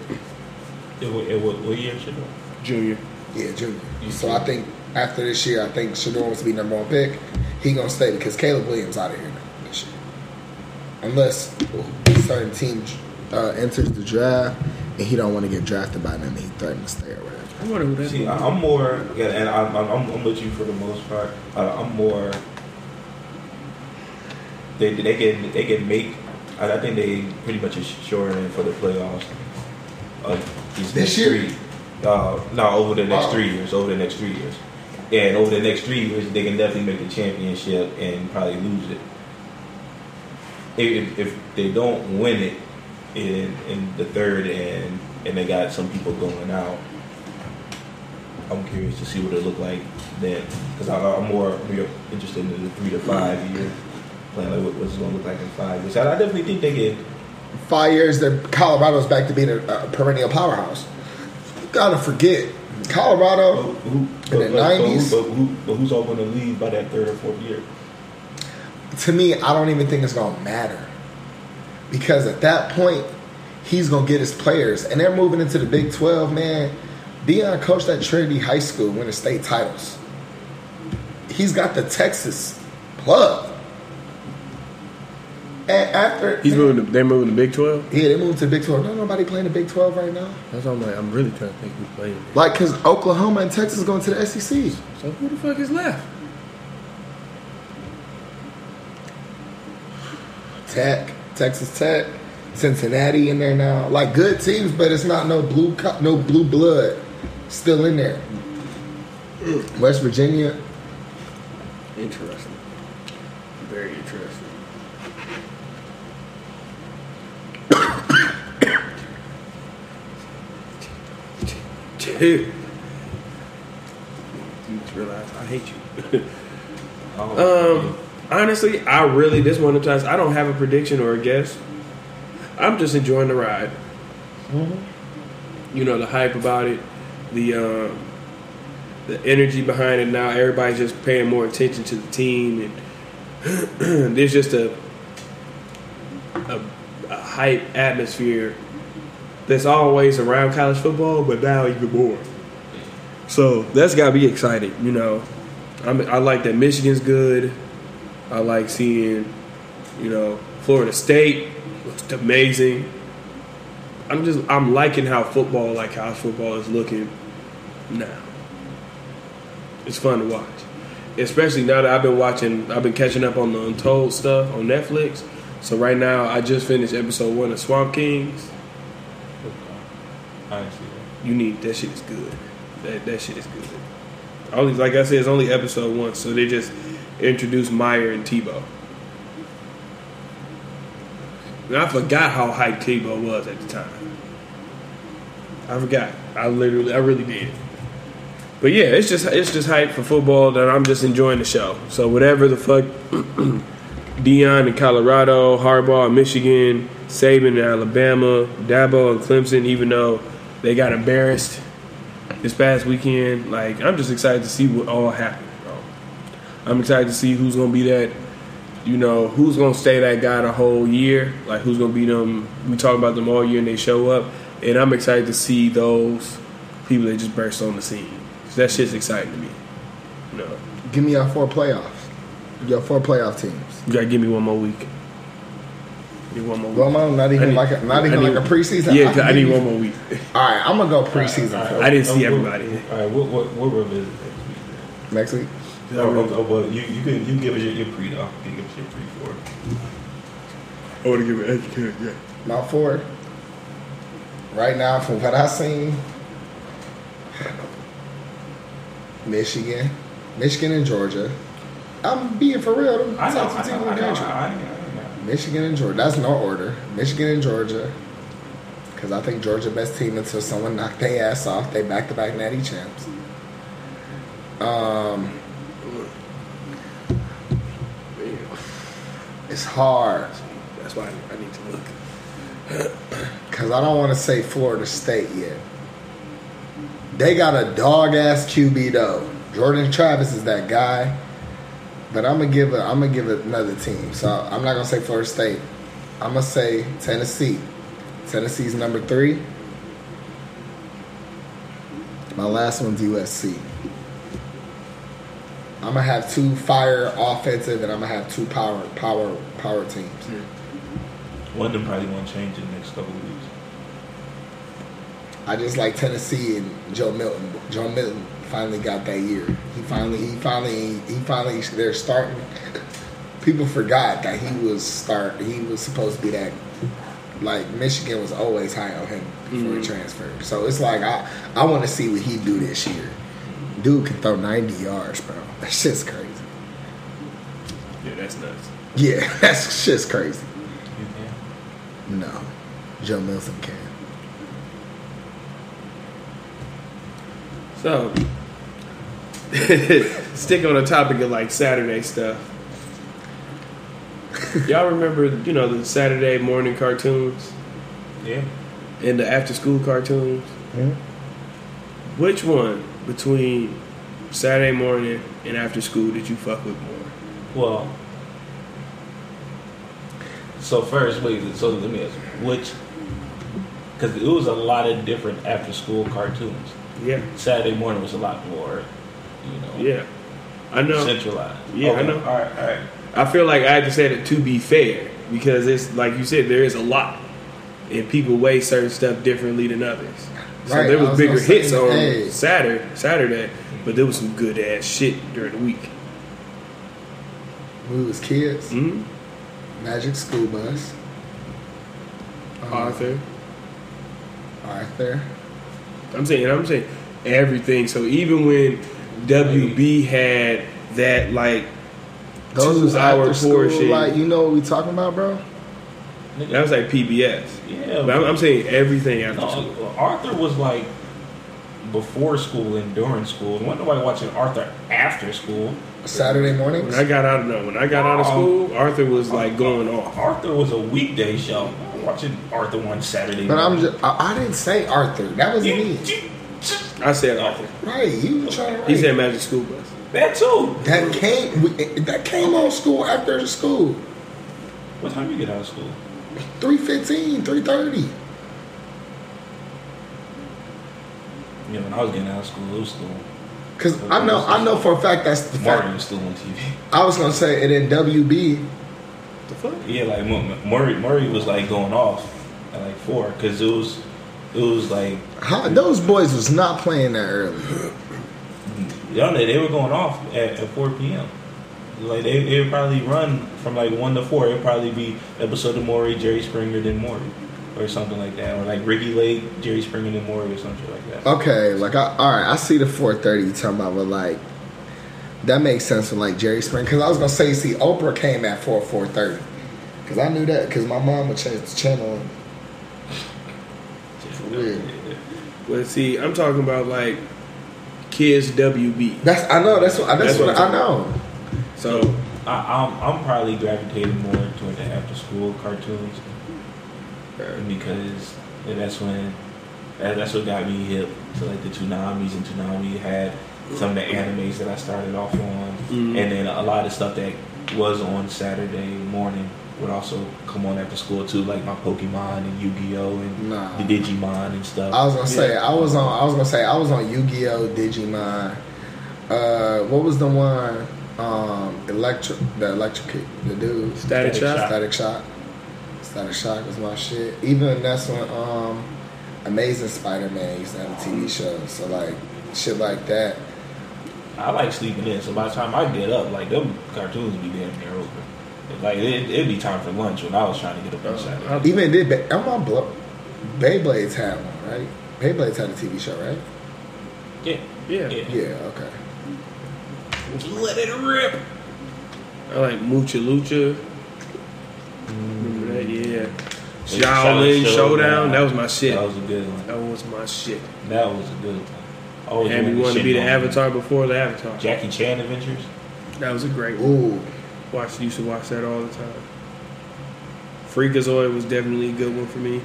Speaker 3: It, wa- it, wa- what year should it?
Speaker 2: Junior.
Speaker 1: Yeah, junior. So I think after this year, I think Shedeur wants to be number one pick. He gonna stay because Caleb Williams out of here now this year, unless a certain team uh, enters the draft and he don't want to get drafted by them, and he threatens to stay or whatever.
Speaker 2: I wonder who that
Speaker 3: See,
Speaker 2: is.
Speaker 3: I- I'm more, yeah, and I'm, I'm, I'm with you for the most part. Uh, I'm more. They they can they can make. I, I think they pretty much assuring in for the playoffs. Uh,
Speaker 1: This year?
Speaker 3: Three, uh, no, over the next
Speaker 1: Oh.
Speaker 3: three years. Over the next three years, and over the next three years, they can definitely make the championship and probably lose it. If, if they don't win it in in the third and and they got some people going out, I'm curious to see what it look like then, because I'm more interested in the three to five year plan, like what, what's it going to look like in five years. I, I definitely think they can.
Speaker 1: Five years, that Colorado's back to being a, a perennial powerhouse. You gotta forget Colorado.
Speaker 3: who,
Speaker 1: the
Speaker 3: but, but,
Speaker 1: 90s?
Speaker 3: who, but, who, but who's all going to leave by that third or fourth year?
Speaker 1: To me, I don't even think it's gonna matter because at that point, he's gonna get his players, and they're moving into the Big Twelve. Man, Deion coached at Trinity High School, winning state titles. He's got the Texas plug. And after
Speaker 2: He's moving. To, they're moving to Big Twelve.
Speaker 1: yeah, they moved to the Big Twelve. No, nobody playing the Big Twelve right now.
Speaker 2: That's what I'm like. I'm really trying to think who's playing. there.
Speaker 1: Like, cause Oklahoma and Texas going to the SEC.
Speaker 2: So who the fuck is left?
Speaker 1: Tech, Texas Tech, Cincinnati in there now. Like good teams, but it's not no blue co- no blue blood still in there. Mm. West Virginia,
Speaker 2: Interesting. Very interesting. Dude. You just realize I hate you.
Speaker 3: Oh,
Speaker 2: Um, honestly, I really this one of the times I don't have a prediction or a guess. I'm just enjoying the ride. You know the hype about it, the um, the energy behind it. Now everybody's just paying more attention to the team, and there's just a, a a hype atmosphere that's always around college football, but now even more. So that's got to be exciting, you know. I'm, I like that Michigan's good. I like seeing, you know, Florida State looks amazing. I'm just I'm liking how football, like college football, is looking now. It's fun to watch, especially now that I've been watching. I've been catching up on the Untold stuff on Netflix. So right now, I just finished episode one of Swamp Kings.
Speaker 3: That.
Speaker 2: You need that shit is good. That that shit is good. Only like I said, it's only episode one, so they just introduced Meyer and Tebow. And I forgot how hyped Tebow was at the time. I forgot. I literally, I really did. But yeah, it's just it's just hype for football that I'm just enjoying the show. So whatever the fuck, Deion in Colorado, Harbaugh in Michigan, Saban in Alabama, Dabo and Clemson, even though they got embarrassed this past weekend, like I'm just excited to see what all happened, bro. I'm excited to see who's gonna be that, you know, who's gonna stay that guy the whole year, like who's gonna be them. We talk about them all year and they show up, and I'm excited to see those people that just burst on the scene. that shit's exciting to me. You know,
Speaker 1: Give me your four playoffs. Your four playoff teams.
Speaker 2: you gotta give me one more week. Give me one more week.
Speaker 1: Well, man, not even
Speaker 2: need-
Speaker 1: like a, not even
Speaker 2: need-
Speaker 1: like a preseason.
Speaker 2: Yeah, 'cause
Speaker 1: can
Speaker 2: I need
Speaker 1: give you-
Speaker 2: one more week.
Speaker 1: All right, I'm gonna go preseason
Speaker 3: All right,
Speaker 1: for
Speaker 3: all
Speaker 2: I didn't see
Speaker 3: we'll-
Speaker 2: everybody.
Speaker 3: All right, we'll, we'll, we'll revisit next week.
Speaker 1: next week.
Speaker 3: then. Oh, oh, oh, well, you, you can you give us your, your pre though. You can give us your pre for it.
Speaker 2: I want to give it educated. Yeah.
Speaker 1: My four. Right now, from what I've seen, Michigan, Michigan and Georgia. I'm being for real. Them
Speaker 3: I know,
Speaker 1: top
Speaker 3: I
Speaker 1: two
Speaker 3: know,
Speaker 1: teams in
Speaker 3: I
Speaker 1: the
Speaker 3: know,
Speaker 1: country.
Speaker 3: I know, I know.
Speaker 1: Michigan and Georgia. That's no order. Michigan and Georgia. Because I think Georgia best team until someone knocked their ass off. They back to back natty champs. Um, it's hard
Speaker 2: That's why I need to look.
Speaker 1: because I don't want to say Florida State yet. They got a dog ass QB though. Jordan Travis is that guy, but I'm gonna give it. I'm gonna give it another team. So I'm not gonna say Florida State. I'm gonna say Tennessee. Tennessee's number three. My last one's USC. I'm gonna have two fire offensive, and I'm gonna have two power power power teams.
Speaker 3: One of them probably won't change in the next couple of weeks.
Speaker 1: I just like Tennessee and Joe Milton. Joe Milton finally got that year. He finally, he finally, he finally. They're starting. People forgot that he was start. He was supposed to be that. Like Michigan was always high on him before he mm. transferred. So it's like I, I want to see what he do this year. Dude can throw ninety yards, bro. That shit's crazy.
Speaker 2: Yeah, that's nuts.
Speaker 1: Yeah, that's shit's crazy. No, Joe Milton can.
Speaker 2: So, stick on the topic of like Saturday stuff. Y'all remember, you know, the Saturday morning cartoons
Speaker 3: Yeah.
Speaker 2: and the after school cartoons? Yeah. Which one between Saturday morning and after school did you fuck with more?
Speaker 3: Well, so first, wait. So let me ask, which? Because it was a lot of different after school cartoons.
Speaker 2: Yeah,
Speaker 3: Saturday morning was a lot more, you know,
Speaker 2: yeah. I know.
Speaker 3: centralized.
Speaker 2: Yeah, I know.
Speaker 3: All right, all right.
Speaker 2: I feel like I had to say it to be fair because it's like you said, there is a lot, and people weigh certain stuff differently than others. So
Speaker 1: Right,
Speaker 2: there
Speaker 1: I
Speaker 2: was,
Speaker 1: was
Speaker 2: bigger
Speaker 1: say,
Speaker 2: hits on
Speaker 1: hey.
Speaker 2: Saturday, Saturday, but there was some good ass shit during the week.
Speaker 1: We was kids.
Speaker 2: hmm
Speaker 1: Magic School Bus. Um,
Speaker 2: Arthur,
Speaker 1: Arthur.
Speaker 2: I'm saying, I'm saying everything. So even when WB had that like
Speaker 1: Those
Speaker 2: two hour portion,
Speaker 1: Like you know what we talking about, bro?
Speaker 2: that was like PBS.
Speaker 3: Yeah,
Speaker 2: But I'm, I'm saying everything after
Speaker 3: no,
Speaker 2: school.
Speaker 3: Arthur was like before school and during school. There wasn't nobody watching Arthur after school.
Speaker 1: Saturday
Speaker 2: When. I got out of no, when I got out of
Speaker 3: Oh.
Speaker 2: school, Arthur was like uh, going off.
Speaker 3: Arthur was a weekday show. I'm watching Arthur one Saturday.
Speaker 1: But I'm just. I, I didn't say Arthur. That was
Speaker 3: You-
Speaker 1: me.
Speaker 3: you-
Speaker 2: I said Arthur.
Speaker 1: Right. You were trying to.
Speaker 2: He said Magic School Bus.
Speaker 3: that too.
Speaker 1: that came. That came on school after school.
Speaker 3: What time you get out of school?
Speaker 1: 315, 330.
Speaker 3: you know, when I was getting out of school, it was still
Speaker 1: Cause I know I know for a fact that's the
Speaker 3: Maury
Speaker 1: fact.
Speaker 3: was still on TV.
Speaker 1: I was gonna say it in WB.
Speaker 2: The fuck?
Speaker 3: Yeah, like Maury, Maury was like going off at like four because it was, it was like,
Speaker 1: How, those boys was not playing that early. Mm-hmm.
Speaker 3: y'all know, they were going off at, at four p.m. Like they, they would probably run from like one to four. It'd probably be episode of Maury, Jerry Springer, then Maury, or something like that, or like Ricki Lake, Jerry Springer, then Maury, or something like that.
Speaker 1: Okay, like I, all right, I see the 4:30 you talking about, but like that makes sense for like Jerry Springer. Because I was gonna say, see, Oprah came at 4 4:30. Because I knew that because my mom would change the channel. Weird.
Speaker 2: But see, I'm talking about like kids WB.
Speaker 1: That's I know. That's what that's,
Speaker 2: That's
Speaker 1: what,
Speaker 2: what
Speaker 1: I know.
Speaker 2: So
Speaker 3: I, I'm, I'm probably gravitating more toward the after school cartoons because that's when that's what got me hip to like the Toonamis and Toonami had some of the animes that I started off on,
Speaker 2: Mhm.
Speaker 3: and then a lot of stuff that was on Saturday morning would also come on after school too, like my Pokemon and Yu Gi Oh and
Speaker 1: Nah.
Speaker 3: the Digimon and stuff.
Speaker 1: I was gonna say I was on. I was gonna say I was on Yu-Gi-Oh, Digimon. Uh, what was the one? Um, electric. The electric. The dude.
Speaker 2: Static
Speaker 3: Static
Speaker 2: Shock.
Speaker 3: Shock.
Speaker 1: Static Shock. Static Shock was my shit. Even that's when um, Amazing Spider-Man used to have a TV show. So like shit like that.
Speaker 3: I like sleeping in, so by the time I get up, like them cartoons be damn near over. Like it, it'd be time for lunch when I was trying to get up oh, on Saturday.
Speaker 2: I-
Speaker 1: Even did. Ba- I'm on blow. Beyblades had one, right? Beyblades had a TV show, right?
Speaker 3: Yeah,
Speaker 2: yeah,
Speaker 3: yeah.
Speaker 1: Yeah. Okay.
Speaker 3: Let it rip.
Speaker 2: I like Mucha Lucha. Remember that? Yeah.
Speaker 3: Shaolin
Speaker 2: Shaolin Showdown.
Speaker 3: Showdown.
Speaker 2: That was my shit.
Speaker 3: That was a good one.
Speaker 2: That was my shit.
Speaker 3: That was a good one. Always
Speaker 2: And we
Speaker 3: wanted
Speaker 2: wanted to be the Avatar before the Avatar.
Speaker 3: Jackie Chan Adventures.
Speaker 2: That was a great one.
Speaker 1: Ooh.
Speaker 2: Watched used to watch that all the time. Freakazoid was definitely a good one for me.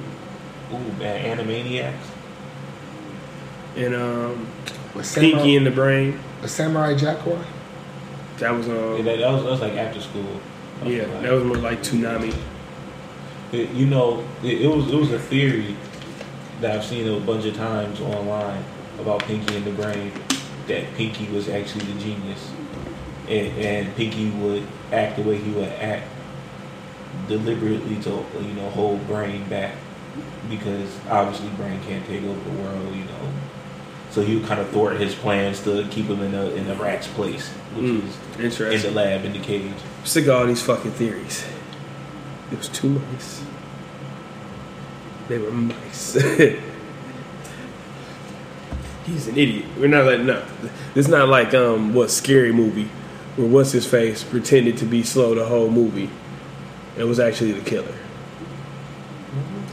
Speaker 3: Ooh, man, Animaniacs.
Speaker 2: And um,
Speaker 1: Was Samurai,
Speaker 2: Pinky in the Brain.
Speaker 1: was Samurai Jaguar?
Speaker 2: That was
Speaker 3: Yeah,
Speaker 2: um,
Speaker 3: that, that was that was like after school.
Speaker 2: yeah,
Speaker 3: like-
Speaker 2: that was more like Toonami.
Speaker 3: It- you know, it, it was it was a theory that I've seen a bunch of times online about Pinky and the Brain that Pinky was actually the genius, and, and Pinky would act the way he would act deliberately to you know hold Brain back because obviously Brain can't take over the world, you know. So he would kind of thwart his plans to keep him in the in the rat's place, which
Speaker 2: Mm,
Speaker 3: is in the lab in the cage.
Speaker 2: Sick of all these fucking theories. It was two mice. They were mice. He's an idiot. We're not like no. It's not like um what scary movie where what's his face pretended to be slow the whole movie. It was actually the killer.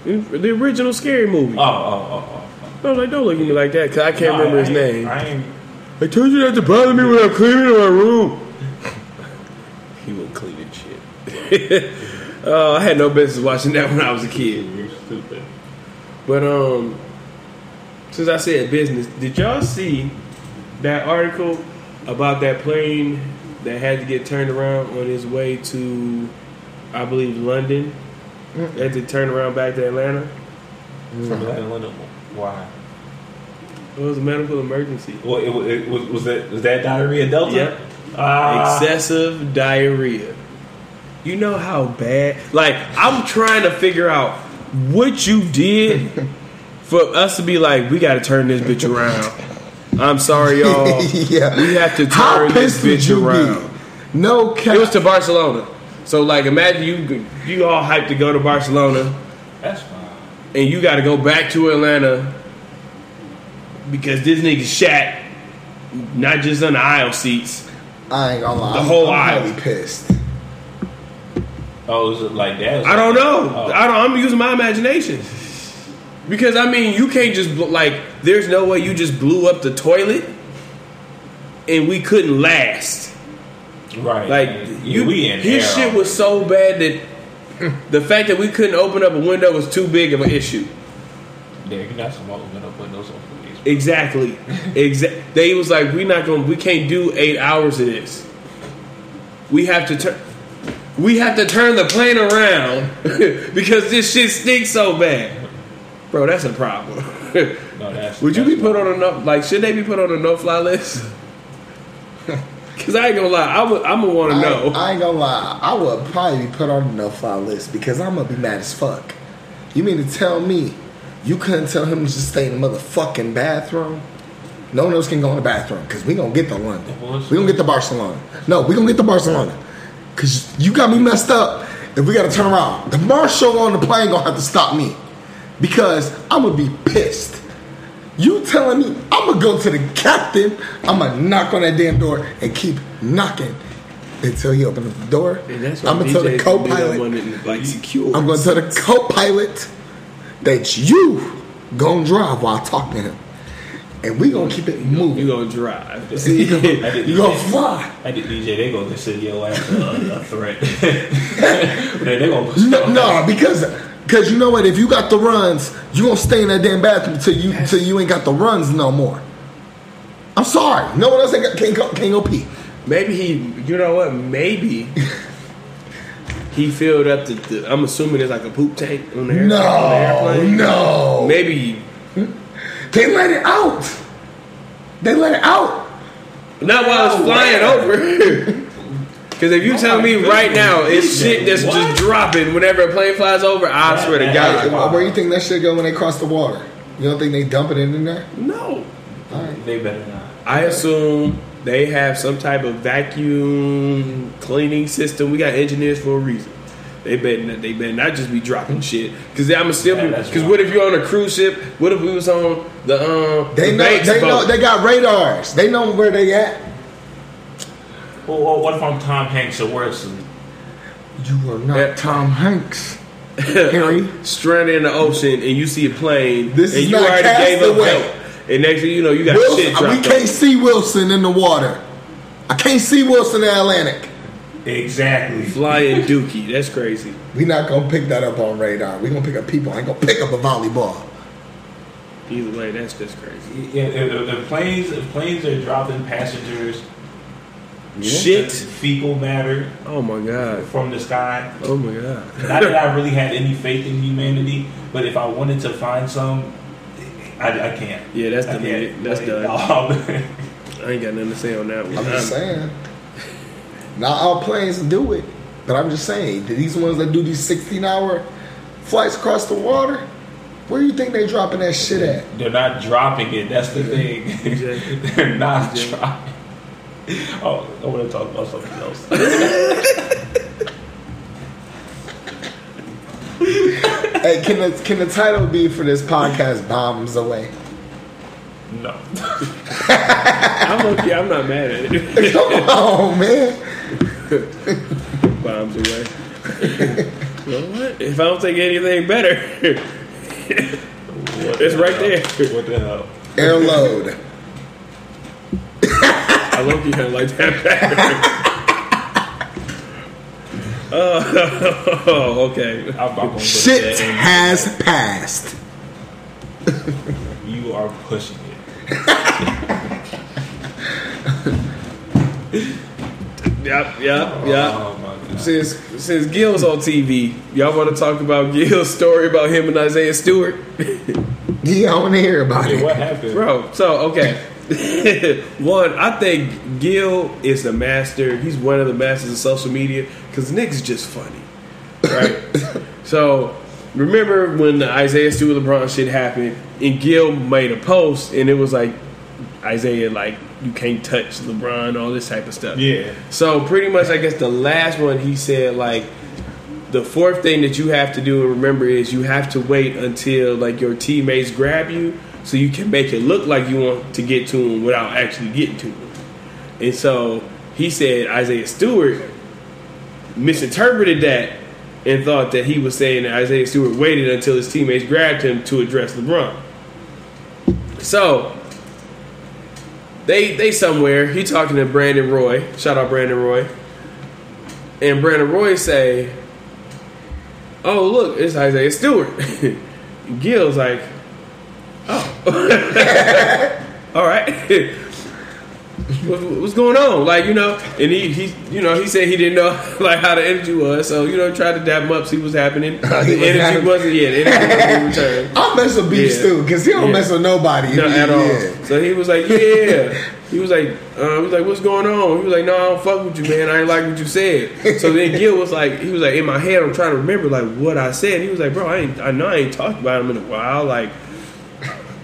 Speaker 2: The original scary movie.
Speaker 3: Oh, oh, oh, oh.
Speaker 2: I was like, don't look at me like that, cause I can't
Speaker 3: No,
Speaker 2: remember
Speaker 3: I
Speaker 2: his name.
Speaker 3: I ain't
Speaker 2: I told you not to bother me when I'm cleaning my room. he wasn't cleaning shit. oh, I had no business watching that when I was a kid.
Speaker 3: You're stupid.
Speaker 2: But um, since I said business, did y'all see that article about that plane that had to get turned around on its way to, I believe, London? They had to turn around back to Atlanta.
Speaker 3: From Atlanta. Why?
Speaker 2: It was a medical emergency.
Speaker 3: Well, it, it, was, was that was that diarrhea Delta?
Speaker 2: Yep.
Speaker 3: Ah.
Speaker 2: excessive diarrhea. You know how bad? Like, I'm trying to figure out what you did for us to be like, we got to turn this bitch around. I'm sorry, y'all.
Speaker 1: yeah.
Speaker 2: We have to
Speaker 1: How
Speaker 2: turn this
Speaker 1: pissed would
Speaker 2: bitch
Speaker 1: you
Speaker 2: around.
Speaker 1: be? No cap.
Speaker 2: It was to Barcelona. So, like, imagine you you all hyped to go to Barcelona,
Speaker 3: That's fine.
Speaker 2: and you got to go back to Atlanta because this nigga shat not just on the aisle seats.
Speaker 1: I ain't gonna lie.
Speaker 2: The
Speaker 1: I'm-
Speaker 2: whole
Speaker 1: I'm
Speaker 2: aisle.
Speaker 1: highly pissed.
Speaker 3: Oh, is it like that?
Speaker 2: I don't know.
Speaker 3: Oh.
Speaker 2: I don't. I'm using my imagination because I mean, you can't just bl- like. There's no way you just blew up the toilet, and we couldn't last.
Speaker 3: right.
Speaker 2: Like you,
Speaker 3: we in
Speaker 2: his shit was so bad that the fact that we couldn't open up a window was too big of an issue.
Speaker 3: Yeah, you're not supposed to open up windows on police.
Speaker 2: Exactly. Exact. They was like, we not gonna. We can't do eight hours of this. We have to turn. We have to turn the plane around because this shit stinks so bad, bro. That's a problem.
Speaker 3: No, That's,
Speaker 2: Would you be put on a no? Like, should they be put on a no fly list? Because I ain't gonna lie, I would. I'm gonna want to know.
Speaker 1: I ain't gonna lie. I would probably be put on a no fly list because I'm gonna be mad as fuck. You mean to tell me you couldn't tell him to just stay in the motherfucking bathroom? No one else can go in the bathroom because we gonna get to London. We gonna get to Barcelona. No, we gonna get to Barcelona because you got me messed up. If we gotta turn around, the marshal on the plane gonna have to stop me because I'm gonna be pissed. You telling me I'm gonna go to the captain? I'm gonna knock on that damn door and keep knocking until he opens the door. I'm gonna tell the
Speaker 2: DJ's gonna be that
Speaker 1: co-pilot.
Speaker 2: like secure.
Speaker 1: I'm gonna tell the co-pilot that you gonna drive while I talk to him, and we gonna keep it
Speaker 2: You
Speaker 1: moving.
Speaker 2: gonna drive?
Speaker 1: See, you gonna, you gonna fly.
Speaker 3: I did DJ. They gonna consider your ass a, a threat. they, they gonna
Speaker 1: No, no, because because you know what? If you got the runs, you gonna stay in that damn bathroom till you till you ain't got the runs no more. I'm sorry. No one else ain't got, can't go can't go pee.
Speaker 2: Maybe he. You know what? Maybe he filled up the. the I'm assuming it's like a poop tank on the, air, on the
Speaker 1: No,
Speaker 2: airplane.
Speaker 1: no.
Speaker 2: Maybe
Speaker 1: They let it out. They let it out.
Speaker 2: not while it's
Speaker 3: No
Speaker 2: flying
Speaker 3: way.
Speaker 2: over. Because if you tell me right now it's shit that's
Speaker 3: What?
Speaker 2: just dropping whenever a plane flies over, I
Speaker 3: That-
Speaker 2: swear to God,
Speaker 3: Where,
Speaker 1: Where you think that shit go when they cross the water? You don't think they dump it in there?
Speaker 2: no.
Speaker 1: All right.
Speaker 3: They better not.
Speaker 2: I assume they have some type of vacuum cleaning system. We got engineers for a reason. They better not, they better not just be dropping shit. Because I'm still
Speaker 3: Yeah,
Speaker 2: because
Speaker 3: wrong.
Speaker 2: what if you're on a cruise ship? What if we was on the um
Speaker 1: They
Speaker 2: the
Speaker 1: know. They
Speaker 2: boat?
Speaker 1: know. They got radars. They know where they at.
Speaker 3: Well, well, what if I'm Tom Hanks or Wilson?
Speaker 1: You are not
Speaker 2: Yeah.
Speaker 1: Tom Hanks, Harry.
Speaker 2: stranded in the ocean and you see a plane
Speaker 1: This
Speaker 2: and
Speaker 1: is
Speaker 2: you
Speaker 1: not
Speaker 2: already gave up
Speaker 1: Castaway.
Speaker 2: help. And next thing you know, you got
Speaker 1: Wilson,
Speaker 2: shit
Speaker 1: we
Speaker 2: dropped.
Speaker 1: can't
Speaker 2: on.
Speaker 1: see Wilson in the water. I can't see Wilson in the Atlantic.
Speaker 3: Exactly.
Speaker 2: Flying Dookie. That's crazy.
Speaker 1: We not gonna pick that up on radar. We gonna pick up people. I ain't gonna pick up a volleyball.
Speaker 2: Either way, that's just crazy.
Speaker 3: Yeah, if, if, if planes, if planes are dropping passengers,
Speaker 2: Shit.
Speaker 3: fecal matter
Speaker 2: Oh my god.
Speaker 3: from the sky.
Speaker 2: Oh my god.
Speaker 3: Not that I really had any faith in humanity, but if I wanted to find some, I, I can't.
Speaker 2: Yeah, that's
Speaker 3: I
Speaker 2: deleted. That's done.
Speaker 3: dog.
Speaker 2: I ain't got nothing to say on that one.
Speaker 1: I'm just saying. Not all planes do it, but I'm just saying. These ones that do these 16 hour flights across the water, where do you think they dropping that shit at?
Speaker 3: They're not dropping it. That's the thing.
Speaker 2: Exactly.
Speaker 3: They're not
Speaker 2: Exactly.
Speaker 3: dropping. Oh, I want to talk about something else.
Speaker 1: Hey, can the can the title be for this podcast "Bombs Away"?
Speaker 3: no.
Speaker 2: I'm okay. I'm not mad at it.
Speaker 1: Come on, man.
Speaker 2: Bombs away. you know what? If I don't think anything better, it's right there.
Speaker 3: What the hell?
Speaker 1: Air load.
Speaker 2: I love you kind of like that better. oh, okay.
Speaker 3: I'm not gonna
Speaker 1: Shit
Speaker 3: that end.
Speaker 1: has passed.
Speaker 3: You are pushing it.
Speaker 2: Yep, yep, yep.
Speaker 3: Oh.
Speaker 2: Since since Gil's on TV, y'all want to talk about Gil's story about him and Isaiah Stewart,
Speaker 1: Yeah, I want to hear about
Speaker 3: Hey,
Speaker 1: it.
Speaker 3: what happened?
Speaker 2: bro? So okay, one, I think Gil is the master. He's one of the masters of social media because Nick's just funny, right? so remember when the Isaiah Stewart LeBron shit happened, and Gil made a post, and it was like Isaiah like you can't touch LeBron, all this type of stuff.
Speaker 3: Yeah.
Speaker 2: So pretty much, I guess the last one he said like the fourth thing that you have to do and remember is you have to wait until like your teammates grab you so you can make it look like you want to get to them without actually getting to them. And so he said Isaiah Stewart misinterpreted that and thought that he was saying that Isaiah Stewart waited until his teammates grabbed him to address LeBron. So they they somewhere. He talking to Brandon Roy. Shout out Brandon Roy. And Brandon Roy say, "Oh look, it's Isaiah Stewart." Gil's like, "Oh, all right." what, what's going on? Like, you know, and he, he, you know, he said he didn't know like how the energy was, so you know, tried to dap him up, see what's happening.
Speaker 1: He
Speaker 2: the
Speaker 1: was
Speaker 2: energy
Speaker 1: having-
Speaker 2: wasn't, yeah, the energy wasn't in return.
Speaker 1: I mess with beef
Speaker 2: Yeah.
Speaker 1: stew because he don't
Speaker 2: Yeah.
Speaker 1: mess with nobody.
Speaker 2: No, at
Speaker 1: Yeah.
Speaker 2: all. So he was like, yeah. He was like, uh, he was like, what's going on? He was like, no, I don't fuck with you, man. I ain't like what you said. So then Gil was like, he was like, in my head, I'm trying to remember like what I said. He was like, bro, I ain't, I know I ain't talked about him in a while. Like,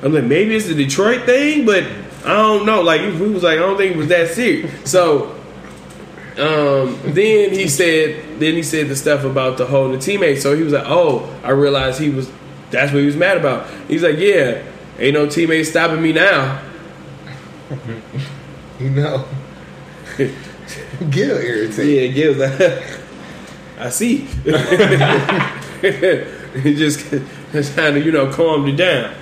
Speaker 2: I'm like, maybe it's the Detroit thing, but I don't know. Like, he was like, I don't think it was that serious. So um, then he said, then he said the stuff about the holding the teammates. So he was like, oh, I realized he was, that's what he was mad about. He's like, yeah, ain't no teammates stopping me now.
Speaker 1: You know. Gil irritated.
Speaker 2: Yeah, Gil's like, I see. he just trying to, you know, calm you down.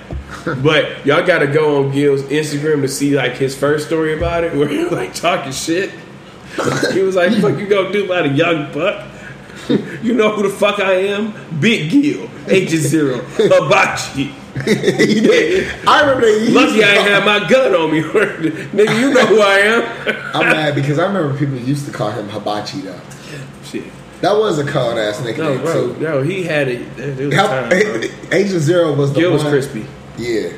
Speaker 2: But y'all got to go on Gil's Instagram to see like his first story about it, where he like talking shit. He was like, "Fuck you gonna do about a young buck? You know who the fuck I am? Big Gil, H zero, hibachi.
Speaker 1: Did. I remember they used
Speaker 2: Lucky I ain't have my gun on me, nigga. You know who I am.
Speaker 1: I'm mad because I remember people used to call him Hibachi though.
Speaker 2: Shit,
Speaker 1: That was a cold ass
Speaker 2: no, bro,
Speaker 1: too.
Speaker 2: no, he had it. It was
Speaker 1: How-
Speaker 2: time.
Speaker 1: Agent Zero was the
Speaker 2: Gil was crispy.
Speaker 1: Yeah.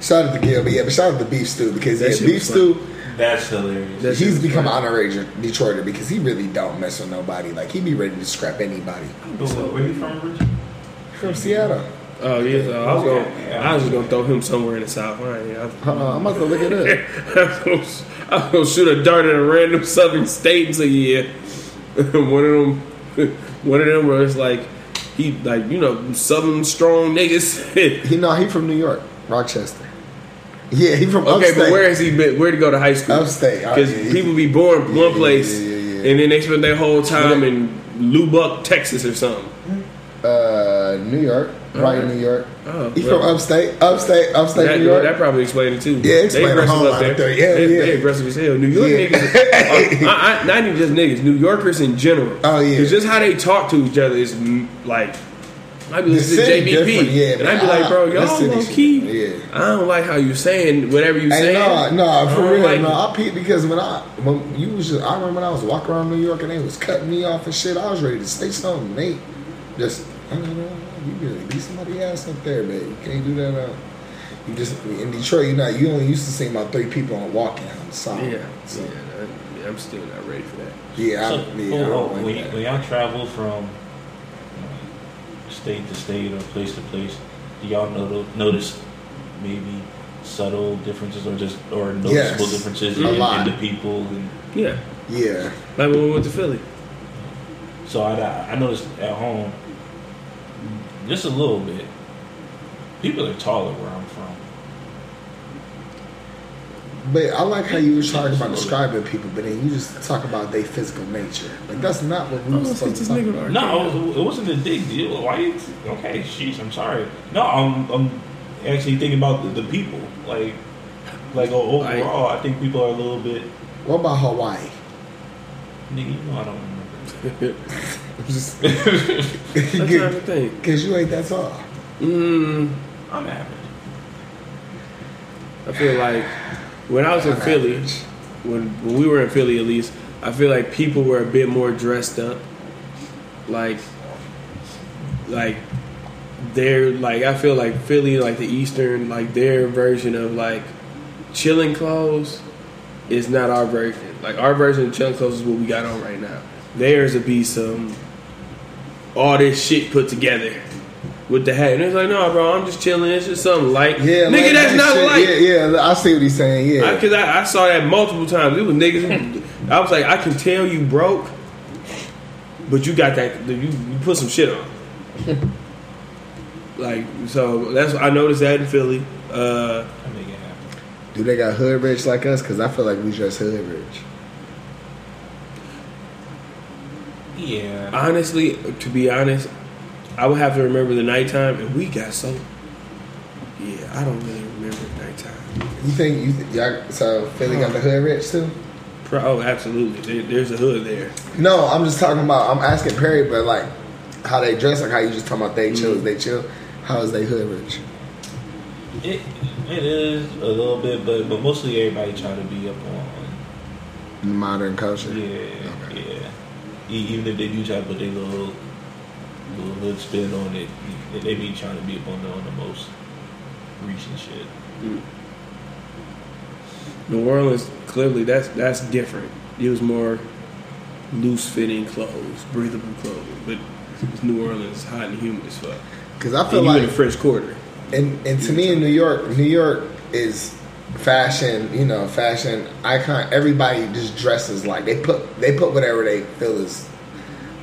Speaker 1: Shout out to Gil, but yeah, but shout out to Beef Stew because
Speaker 2: That
Speaker 1: yeah, Beef Stew,
Speaker 3: That's hilarious.
Speaker 2: That
Speaker 1: he's become
Speaker 2: funny.
Speaker 1: an honorary Detroiter because he really don't mess with nobody. Like he be ready to scrap anybody.
Speaker 3: So Where you from, Richard?
Speaker 1: From Seattle.
Speaker 2: Oh yeah, so I was
Speaker 3: Okay.
Speaker 2: gonna,
Speaker 3: Yeah.
Speaker 2: I was just gonna throw him somewhere in the south. All right, yeah, I-
Speaker 1: Hold on, I'm about to look it up.
Speaker 2: I'm, gonna, I was gonna shoot a dart at a random southern state and say, yeah, one of them, one of them where it's like he like you know southern strong niggas.
Speaker 1: He no, he from New York, Rochester. Yeah, he from
Speaker 2: okay,
Speaker 1: upstate.
Speaker 2: but where has he been? Where to go to high school?
Speaker 1: Upstate. Uh, oh,
Speaker 2: because
Speaker 1: yeah,
Speaker 2: people be born
Speaker 1: Yeah,
Speaker 2: one place
Speaker 1: yeah.
Speaker 2: and then they spend their whole time in Lubbock, Texas, or something.
Speaker 1: Uh, New York, right in New York.
Speaker 2: Oh,
Speaker 1: He
Speaker 2: well.
Speaker 1: from upstate, upstate, upstate
Speaker 2: That,
Speaker 1: New York.
Speaker 2: that probably explained it too.
Speaker 1: Yeah, explain
Speaker 2: they
Speaker 1: whole
Speaker 2: up there.
Speaker 1: there. Yeah,
Speaker 2: they,
Speaker 1: yeah.
Speaker 2: they aggressive as hell. New York
Speaker 1: Yeah.
Speaker 2: niggas, are, I, I, not even just niggas. New Yorkers in general.
Speaker 1: Oh, yeah.
Speaker 2: it's just how they talk to each other is mm, like. I be listening to JBP,
Speaker 1: yeah,
Speaker 2: and
Speaker 1: man.
Speaker 2: I be like, bro, y'all low
Speaker 1: shit,
Speaker 2: key.
Speaker 1: yeah.
Speaker 2: I don't like how you saying whatever you
Speaker 1: Hey,
Speaker 2: saying.
Speaker 1: no, no, for real,
Speaker 2: like
Speaker 1: no. I peeped because when I when you was just, I remember when I was walking around New York and they was cutting me off and shit. I was ready to say something. They just, I don't know, you really beat somebody ass up there, man. You can't do that. Uh, you just in Detroit, you not you only used to see about three people on walking on the side.
Speaker 2: Yeah,
Speaker 1: so,
Speaker 2: yeah, I- I'm still not ready for that.
Speaker 1: yeah,
Speaker 3: So,
Speaker 1: I, yeah, I
Speaker 3: oh,
Speaker 1: don't
Speaker 3: oh,
Speaker 1: like
Speaker 3: when,
Speaker 1: that.
Speaker 3: when y'all travel from uh, state to state or place to place, do y'all notice, notice maybe subtle differences or just or noticeable
Speaker 1: Yes.
Speaker 3: differences
Speaker 1: A
Speaker 3: in,
Speaker 1: lot.
Speaker 3: in the people? And
Speaker 2: Yeah,
Speaker 1: yeah,
Speaker 2: like when we went to Philly.
Speaker 3: so I, I noticed at home just a little bit. People are taller where I'm from.
Speaker 1: but I like how you were talking about describing people, but then you just talk about their physical nature. Like that's not what we were supposed to talk about.
Speaker 3: No, it wasn't a big deal. Why? You, okay, sheesh. I'm sorry. No, I'm, I'm actually thinking about the, the people. Like, like o-
Speaker 2: Like-
Speaker 3: overall, I think people are a little bit.
Speaker 1: What about Hawaii?
Speaker 3: Nigga, you know I don't remember.
Speaker 1: Just
Speaker 2: I'm trying to think.
Speaker 1: because you ain't that tall.
Speaker 2: Mm,
Speaker 3: I'm average.
Speaker 2: I feel like when I was in
Speaker 1: On
Speaker 2: Philly,
Speaker 1: average.
Speaker 2: when, when we were in Philly at least, I feel like people were a bit more dressed up. Like, like they're like I feel like Philly, like the Eastern, like their version of like chilling clothes is not our version. Like our version of chilling clothes is what we got on right now. Theirs would be some all this shit put together with the hat. And it's like, no, bro, I'm just chilling. It's just something light.
Speaker 1: Yeah,
Speaker 2: nigga,
Speaker 1: like
Speaker 2: that's not
Speaker 1: shit.
Speaker 2: light.
Speaker 1: Yeah, yeah, I see what he's saying. Yeah,
Speaker 2: Because I, I, saw that multiple times. It was niggas. I was like, I can tell you broke, but you got that. You, you put some shit on. like so, that's I noticed that in Philly. Uh,
Speaker 3: I make it happen.
Speaker 1: do they got hood rich like us? Because I feel like we just hood rich.
Speaker 3: Yeah.
Speaker 2: honestly, to be honest, I would have to remember the nighttime, and we got so. Yeah, I don't really remember the nighttime.
Speaker 1: You think you th- y'all? So Philly got the hood rich too?
Speaker 2: Pro, oh, absolutely. There, there's a hood there.
Speaker 1: No, I'm just talking about. I'm asking Perry, but like how they dress, like how you just talking about they chill,
Speaker 2: Mhm.
Speaker 1: they chill. How is they hood rich?
Speaker 3: It it is a little bit, but but mostly everybody try to be up on.
Speaker 1: Modern culture.
Speaker 3: Yeah,
Speaker 1: Okay.
Speaker 3: yeah. E- Even if they do try to put their little little hood spin on it, they- they be trying to be up on the on the most recent shit. Mm.
Speaker 2: New Orleans clearly that's that's different. It was more loose fitting clothes, breathable clothes, but it's New Orleans hot and humid as fuck.
Speaker 1: Because I feel
Speaker 2: And you in
Speaker 1: like
Speaker 2: the French Quarter.
Speaker 1: and and to me in New York, New York is fashion. You know, fashion icon. Everybody just dresses like they put they put whatever they feel is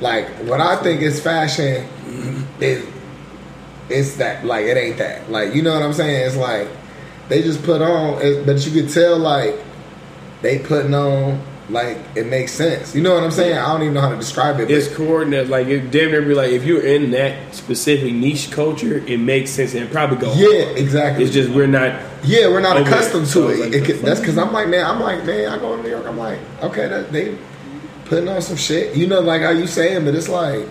Speaker 1: like. What I think is fashion mm-hmm. is it's that like it ain't that like you know what I'm saying. It's like they just put on, but you could tell like they putting on like it makes sense. You know what I'm saying? I don't even know how to describe it.
Speaker 2: It's coordinate. Like it damn near be like if you're in that specific niche culture, it makes sense and probably go.
Speaker 1: yeah, exactly.
Speaker 2: It's just we're not.
Speaker 1: Yeah, we're not accustomed to it.
Speaker 2: like
Speaker 1: It could- that's because I'm like, man, I'm like, man, I go to New York. I'm like, okay, that, they putting on some shit. You know, like how you saying, but it's like,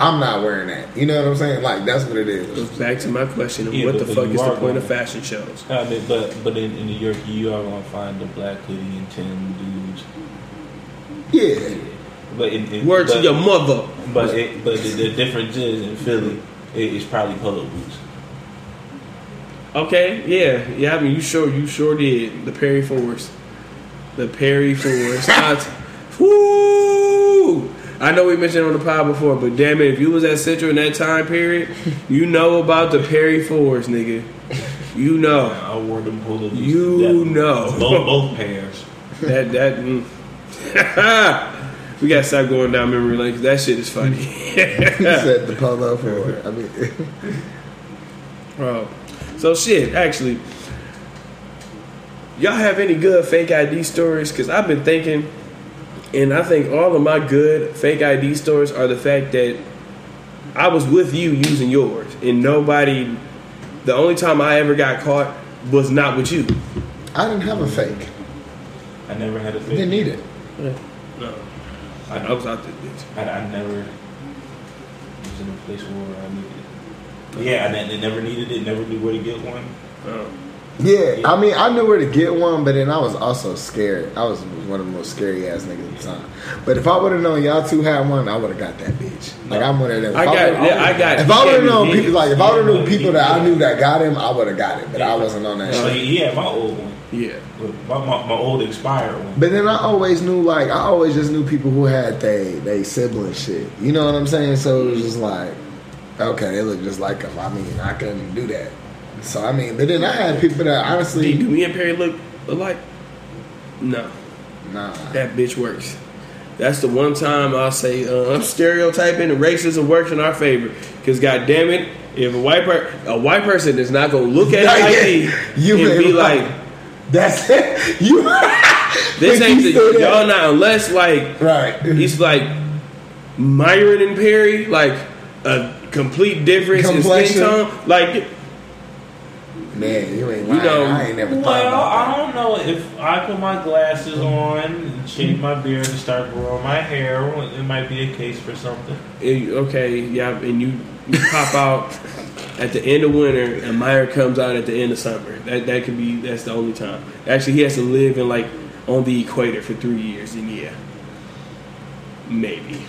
Speaker 1: I'm not wearing that. You know what I'm saying? Like that's what it is.
Speaker 2: Back to my question
Speaker 3: Yeah,
Speaker 2: what the fuck is the point
Speaker 3: going-
Speaker 2: of fashion shows?
Speaker 3: I mean, but but in, in New York, you are gonna find the black hoodie and tin dudes.
Speaker 1: Yeah,
Speaker 3: But in, in
Speaker 2: Word
Speaker 3: but,
Speaker 2: to your mother.
Speaker 3: But it, but the, the difference is in Philly, it, it's probably polo boots.
Speaker 2: Okay, yeah, yeah. I mean, you sure you sure did the Perry Force, the Perry Force. I, know we mentioned it on the pod before, but damn it, if you was at Central in that time period, you know about the Perry Force, nigga. You know
Speaker 3: I wore them polo boots.
Speaker 2: You
Speaker 3: That-
Speaker 2: know.
Speaker 3: both, both pairs.
Speaker 2: that that. Mm. we gotta stop going down memory lane 'cause that shit is funny.
Speaker 1: he said the polo for. I mean,
Speaker 2: Oh, so shit. Actually, y'all have any good fake ID stories? Because I've been thinking, and I think all of my good fake ID stories are the fact that I was with you using yours, and nobody. The only time I ever got caught was not with you.
Speaker 1: I didn't have a fake.
Speaker 3: I never had a fit.
Speaker 1: Didn't need it.
Speaker 2: No,
Speaker 3: I,
Speaker 2: I was out there, bitch.
Speaker 3: I, I never was in a place where I needed it. Yeah, I ne- never needed it. Never knew where to get one.
Speaker 2: Oh.
Speaker 1: Yeah, I mean, I knew where to get one, but then I was also scared. I was one of the most scary ass niggas at the time. But if I would have known y'all two had one, I would have got that bitch. Like I'm one of them. If
Speaker 2: I got,
Speaker 1: would've-
Speaker 2: yeah, I got.
Speaker 1: If I would have known people, like if I would have known people that I knew that got him, I would have got it. But I wasn't on that
Speaker 3: So
Speaker 1: shit.
Speaker 3: he, had my old one,
Speaker 2: yeah,
Speaker 3: my, my, my old expired one.
Speaker 1: But then I always knew, like I always just knew people who had they they sibling shit. You know what I'm saying? So it was just like, okay, they look just like them. I mean, I couldn't do that. So I mean, but then I had people that honestly,
Speaker 2: do me and Perry look alike? No.
Speaker 1: nah.
Speaker 2: That bitch works. That's the one time I'll say uh, I'm stereotyping and racism works in our favor. Because goddamn it, if a white per- a white person is not gonna look at ID
Speaker 1: you
Speaker 2: and be like,
Speaker 1: That's it. You
Speaker 2: this ain't the, y'all not unless like
Speaker 1: right.
Speaker 2: he's like Myron and Perry, like a complete difference in skin tone. Like
Speaker 1: Man, you ain't
Speaker 2: You know-
Speaker 1: I ain't never thought
Speaker 3: Well,
Speaker 1: about
Speaker 3: I don't know if I put my glasses on, and shave my beard, and start growing my hair. It might be a case for something.
Speaker 2: okay, yeah, and you, you pop out at the end of winter, and Meyer comes out at the end of summer. That that could be that's the only time. Actually, he has to live in like on the equator for three years, and yeah, maybe.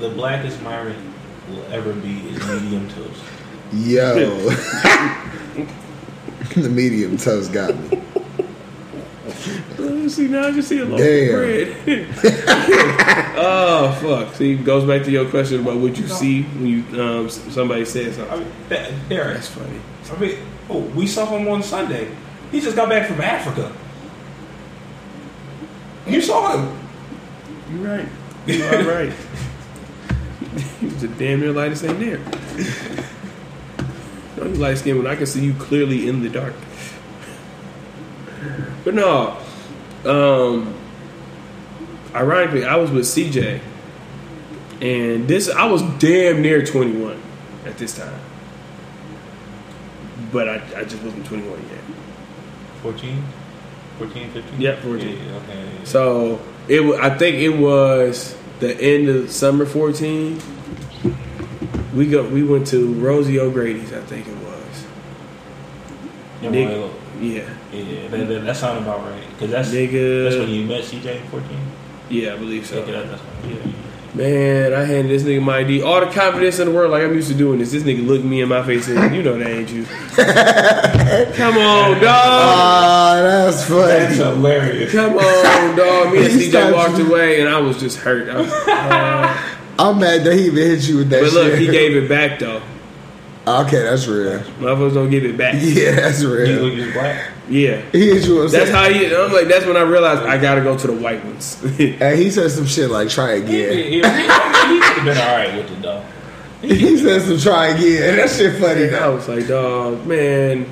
Speaker 3: The blackest Myron will ever be is medium toast.
Speaker 1: Yo, the medium toast got me.
Speaker 2: See now I just see a loaf
Speaker 1: Damn.
Speaker 2: of bread. oh fuck! See, goes back to your question about what you see when you um, somebody says
Speaker 3: I
Speaker 2: something.
Speaker 3: mean, that, Derek,
Speaker 2: That's funny.
Speaker 3: I mean, oh, we saw him on Sunday. He just got back from Africa. You saw him.
Speaker 2: You're right. You are right. he was a damn near lightest thing there. No, you light skin when I can see you clearly in the dark. But no, um, ironically, I was with CJ, and this I was damn near 21 at this time, but I, I just wasn't 21 yet.
Speaker 3: 14? 14, 15?
Speaker 2: Yep, 14.
Speaker 3: Yeah, yeah, okay.
Speaker 2: So it, I think it was the end of summer 14. We go, we went to Rosie O'Grady's, I think it was,
Speaker 3: Yeah,
Speaker 2: Nigga.
Speaker 3: well,
Speaker 2: Yeah,
Speaker 3: yeah, that, that, that sounds about right. Because that's
Speaker 2: Nigga.
Speaker 3: that's when you met CJ fourteen.
Speaker 2: yeah, I believe so.
Speaker 3: Okay, that, that's yeah.
Speaker 2: Man, I handed this nigga my ID. All the confidence in the world, like I'm used to doing this. This nigga looked me in my face and "You know that ain't you." Come on, dog.
Speaker 1: Ah, that's
Speaker 3: That's hilarious.
Speaker 2: Come on, dog. Me and CJ walked away, and I was just hurt. I was- uh,
Speaker 1: I'm mad that he even hit you with that
Speaker 2: but
Speaker 1: shit.
Speaker 2: look, he gave it back though.
Speaker 1: okay, that's real.
Speaker 2: Motherfuckers don't give it back.
Speaker 1: Yeah, that's real.
Speaker 3: look just black.
Speaker 2: Yeah,
Speaker 1: He hit you with
Speaker 2: that's
Speaker 1: some-
Speaker 2: how he. I'm like, that's when I realized I gotta go to the white ones.
Speaker 1: And he said some shit like try again.
Speaker 3: he, he, he could have been all right with it though.
Speaker 1: He said some try again. That shit funny Though.
Speaker 2: I
Speaker 1: though.
Speaker 2: was like, dog, man.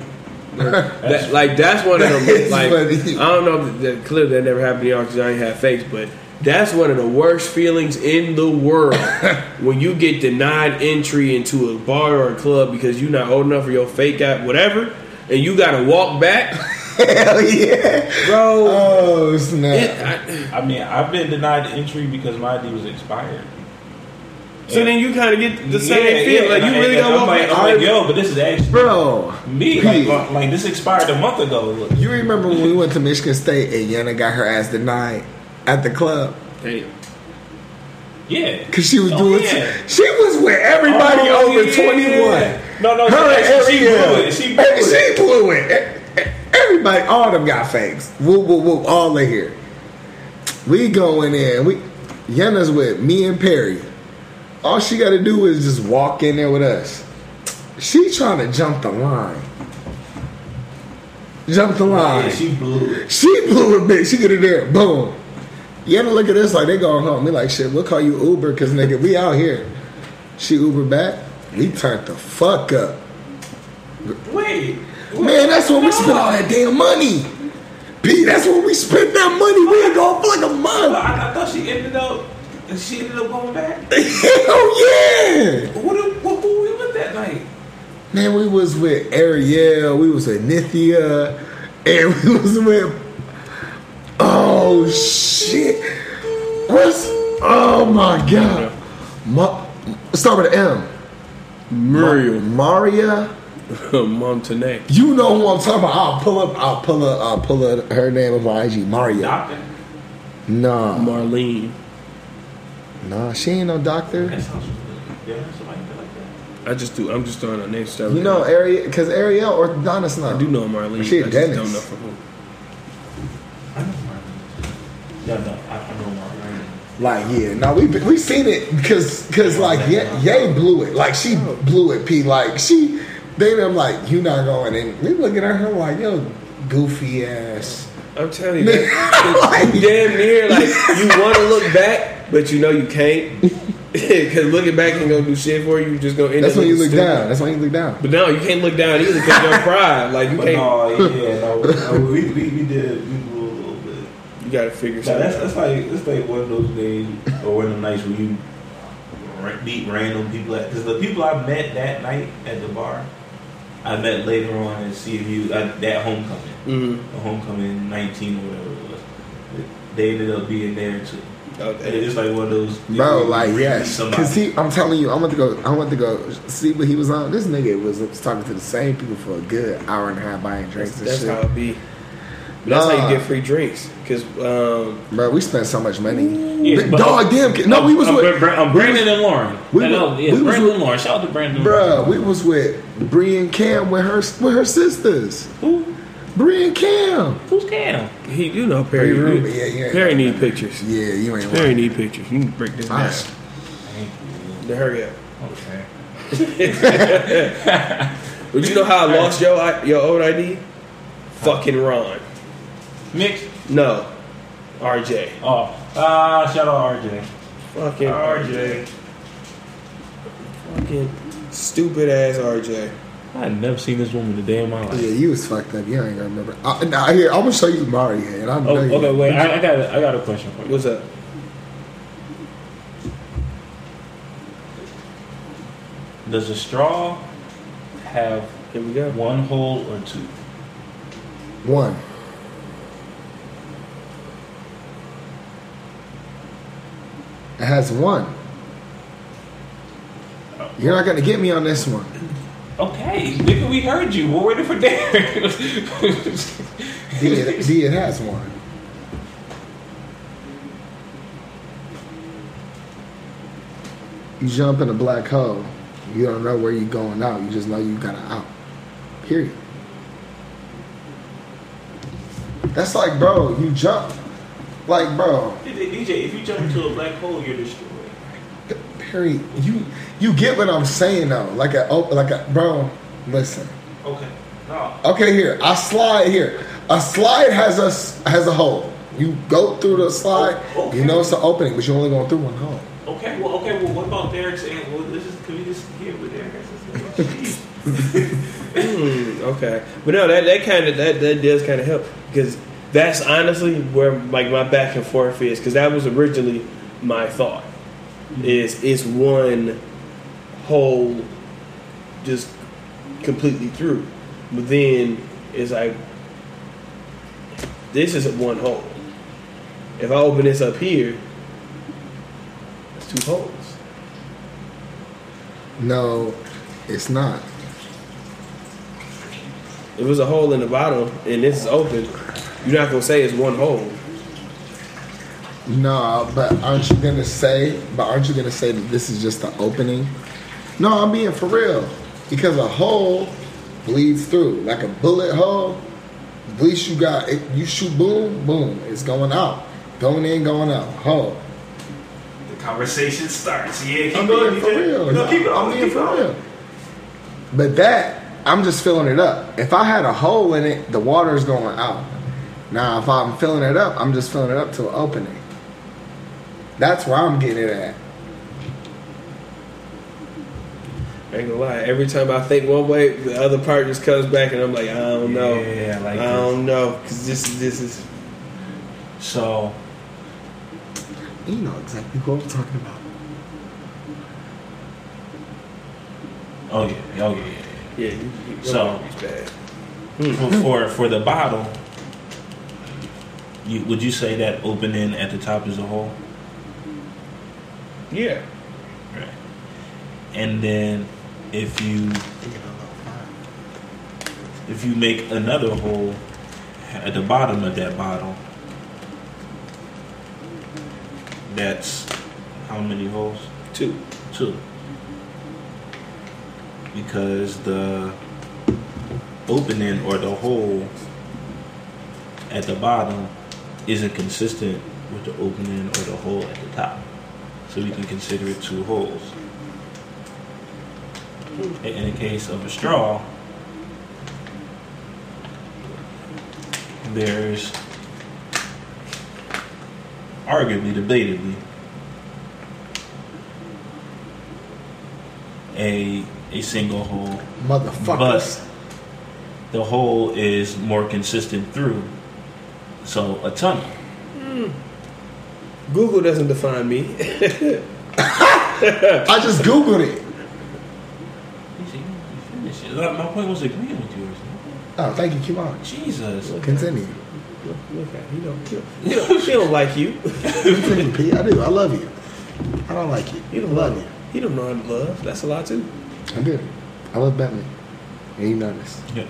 Speaker 2: That, like that's one of them.
Speaker 1: It's
Speaker 2: Like
Speaker 1: funny.
Speaker 2: I don't know that, that clearly that never happened to y'all because I ain't have fakes, but that's one of the worst feelings in the world when you get denied entry into a bar or a club because you're not old enough for your fake app, whatever, and you got to walk back,
Speaker 1: Hell yeah.
Speaker 2: bro.
Speaker 1: Oh snap.
Speaker 2: it, I,
Speaker 3: I mean, I've been denied entry because my ID was expired.
Speaker 2: so then you kind of get the same
Speaker 3: Yeah,
Speaker 2: feeling,
Speaker 3: yeah,
Speaker 2: like you
Speaker 3: and-
Speaker 2: really
Speaker 3: and
Speaker 2: gonna
Speaker 3: I'm like. I'm like, yo, but this is actually
Speaker 1: Bro,
Speaker 3: me. Like, like this expired a month ago. Look.
Speaker 1: you remember when we went to Michigan State and Yana got her ass denied at the club?
Speaker 2: Damn.
Speaker 3: Yeah,
Speaker 1: Cause she was
Speaker 3: Oh,
Speaker 1: doing,
Speaker 3: yeah.
Speaker 1: she was with everybody
Speaker 3: Oh,
Speaker 1: over
Speaker 3: yeah.
Speaker 1: twenty one.
Speaker 3: No, no,
Speaker 1: her
Speaker 3: she-
Speaker 1: and
Speaker 3: she
Speaker 1: Ariel.
Speaker 3: blew it. She blew it.
Speaker 1: She blew it. Everybody, all them got fakes. Whoop, whoop, whoop, all in here. We going in. We Yenna's with me and Perry. All she got to do is just walk in there with us. She trying to jump the line. Jump the line.
Speaker 3: Yeah, she blew it.
Speaker 1: She blew it big. She get in there. Boom. You ever look at this like they going home? We like shit. We'll call you Uber because nigga, we out here. She Uber back. We turned the fuck up.
Speaker 3: Wait,
Speaker 1: Man, that's when we spent all that damn money. P, that's when we spent that money. We ain't going for like a month.
Speaker 3: I, I thought she ended up. She ended up going back.
Speaker 1: Hell yeah.
Speaker 3: What? What? Who we with that night?
Speaker 1: Man, we was with Ariel. We was with Nithia. And we was with. Oh, shit. What's. Oh, my God. Ma, start with an M.
Speaker 2: Miriam
Speaker 1: Maria.
Speaker 2: Montenegro.
Speaker 1: You know who I'm talking about. I'll pull up. I'll pull up. I'll pull up her name of my IG. Maria.
Speaker 3: Doctor.
Speaker 1: Nah.
Speaker 2: Marlene.
Speaker 1: Nah, she ain't no doctor.
Speaker 3: That sounds familiar. Yeah, somebody like that.
Speaker 2: I just do. I'm just throwing a name stuff.
Speaker 1: You know Ariel, because Ariel orthodontist now.
Speaker 2: I do know Marlene.
Speaker 1: She a
Speaker 2: I just
Speaker 1: dentist.
Speaker 2: don't know from who.
Speaker 3: I know Marlene. Yeah, no, I, I know Marlene.
Speaker 1: Like yeah, no, we we seen it because because like yeah, Ye blew it. Like she oh. blew it. P like she. They them like you not going and we looking at her like yo goofy ass.
Speaker 2: I'm telling you, that, you damn near like you want to look back, but you know you can't because looking back ain't gonna do shit for you. You just gonna end
Speaker 1: That's
Speaker 2: up
Speaker 1: when you look
Speaker 2: stupid.
Speaker 1: down. That's when you look down.
Speaker 2: But no, you can't look down either because you're pride. Like you
Speaker 3: But
Speaker 2: can't.
Speaker 3: no, yeah, no, no we, we, we did we blew a little bit.
Speaker 2: You gotta figure
Speaker 3: Now,
Speaker 2: something.
Speaker 3: that's
Speaker 2: out.
Speaker 3: that's like that's like one of those days or one of the nights where you ra- meet random people because the people I met that night at the bar, I met later on at CMU at that homecoming,
Speaker 2: Mhm.
Speaker 3: the homecoming nineteen or whatever it was. They ended up being there too.
Speaker 2: Okay.
Speaker 3: It's like one of those
Speaker 1: Bro, like
Speaker 3: meet
Speaker 1: yes, because he. I'm telling you, I went to go. I went to go see what he was on. This nigga was, was talking to the same people for a good hour and a half, buying drinks
Speaker 2: That's,
Speaker 1: and
Speaker 2: that's
Speaker 1: shit.
Speaker 2: how it be. But that's how you get free drinks. Because um,
Speaker 1: Bro, we spent so much money.
Speaker 3: Yeah,
Speaker 1: Big
Speaker 3: but-
Speaker 1: Dog, damn. No, we was
Speaker 3: I'm,
Speaker 1: with.
Speaker 3: Bra- I'm Brandon and Lauren.
Speaker 1: we
Speaker 3: We
Speaker 1: was-
Speaker 3: yeah,
Speaker 1: we
Speaker 3: Brandon
Speaker 1: with-
Speaker 3: and Lauren. Shout out to Brandon. and
Speaker 1: Bruh,
Speaker 3: Lauren.
Speaker 1: we was with Bree and Cam with her with her sisters.
Speaker 3: Who?
Speaker 1: Bree and Cam.
Speaker 3: Who's Cam?
Speaker 2: he, you know, Perry.
Speaker 1: Perry Rubin,
Speaker 2: you-
Speaker 1: yeah, yeah.
Speaker 2: Perry need pictures.
Speaker 1: Yeah, you ain't
Speaker 2: Perry
Speaker 1: lying.
Speaker 2: need pictures. You can break this down.
Speaker 1: Alright.
Speaker 3: Thank you.
Speaker 2: Then hurry up.
Speaker 3: Okay.
Speaker 2: But you know how I lost your I- your old ID? Fucking Ron.
Speaker 3: Mix.
Speaker 2: No, RJ.
Speaker 3: Oh, ah, shout out RJ.
Speaker 2: Fucking
Speaker 3: RJ.
Speaker 2: Fucking stupid ass RJ.
Speaker 3: I had never seen this woman a day in my life.
Speaker 1: Yeah, you was fucked up. You ain't gonna remember. I, nah, here, I'm gonna show you Mario, and I know
Speaker 3: Oh,
Speaker 1: you.
Speaker 3: okay, wait. I, I got, a, I got a question for you.
Speaker 2: What's up?
Speaker 3: Does a straw have
Speaker 2: Here we go.
Speaker 3: one hole or two?
Speaker 1: One. Has one. You're not gonna get me on this one.
Speaker 3: Okay, nigga, we heard you. We're waiting for Derek.
Speaker 1: D, it, D, it has one. You jump in a black hole. You don't know where you're going out. You just know you got to out. Period. That's like, bro, you jump. Like, bro,
Speaker 3: DJ, if you jump into a black hole, you're destroyed.
Speaker 1: Perry, you you get what I'm saying though. Like a oh, like a bro. Listen.
Speaker 3: Okay. No.
Speaker 1: Okay, here I slide here. A slide has a s- has a hole. You go through the slide.
Speaker 3: Oh, okay.
Speaker 1: You know it's an opening, but you're only going through one hole.
Speaker 3: Okay. Well. Okay. Well, what about Derek's? saying? Well, let's just can we just hear what Derek has to say?
Speaker 2: Hmm, okay, but no, that that kind of that that does kind of help because that's honestly where like my back and forth is because that was originally my thought. Mm-hmm. Is it's one whole just completely through, but then it's like this is one hole. If I open this up here, it's two holes.
Speaker 1: No, it's not.
Speaker 2: It was a hole in the bottom and this is open, you're not gonna say it's one hole.
Speaker 1: No, but aren't you gonna say? But aren't you gonna say that this is just the opening? No, I'm being for real. Because a hole bleeds through, like a bullet hole. At least you got it. You shoot, boom, boom. It's going out, going in, going out. Hole.
Speaker 3: the conversation starts. Yeah. Keep
Speaker 1: I'm
Speaker 3: going,
Speaker 1: being for real.
Speaker 3: No, keep it
Speaker 1: I'm being for
Speaker 3: on.
Speaker 1: real. But that, I'm just filling it up. If I had a hole in it, the water's going out. Now, if I'm filling it up, I'm just filling it up to an opening. That's where I'm getting it at.
Speaker 2: I ain't gonna lie. Every time I think one way, the other part just comes back, and I'm like, I don't know.
Speaker 3: Yeah, like
Speaker 2: I don't know, because this this is
Speaker 3: So
Speaker 1: You know exactly what I'm talking about.
Speaker 3: Oh yeah, oh yeah. yeah,
Speaker 2: yeah. You, you,
Speaker 3: So-
Speaker 2: it's bad.
Speaker 3: yeah. For, for for the bottle, you would you say that opening at the top is a hole?
Speaker 2: Yeah.
Speaker 3: Right. And then if you if you make another hole at the bottom of that bottle, that's how many holes?
Speaker 2: Two.
Speaker 3: Two. Because the opening or the hole at the bottom isn't consistent with the opening or the hole at the top. So we can consider it two holes. In the case of a straw, there's arguably, debatably, a a single hole,
Speaker 1: Motherfuckers.
Speaker 3: but the hole is more consistent through. So a tunnel. Hmm.
Speaker 2: Google doesn't define me.
Speaker 1: I just Googled it.
Speaker 3: You see, you finish it. My point was agreeing with yours.
Speaker 1: Oh, thank you. Keep on.
Speaker 3: Jesus.
Speaker 1: Continue.
Speaker 2: look, look at he don't, he don't, he don't, he don't like you.
Speaker 1: Continue, P. I do. I love you. I don't like you.
Speaker 2: He don't love you. He don't know how to love. That's a lot too.
Speaker 1: I do. I love Bentley. And you know this.
Speaker 3: Yeah.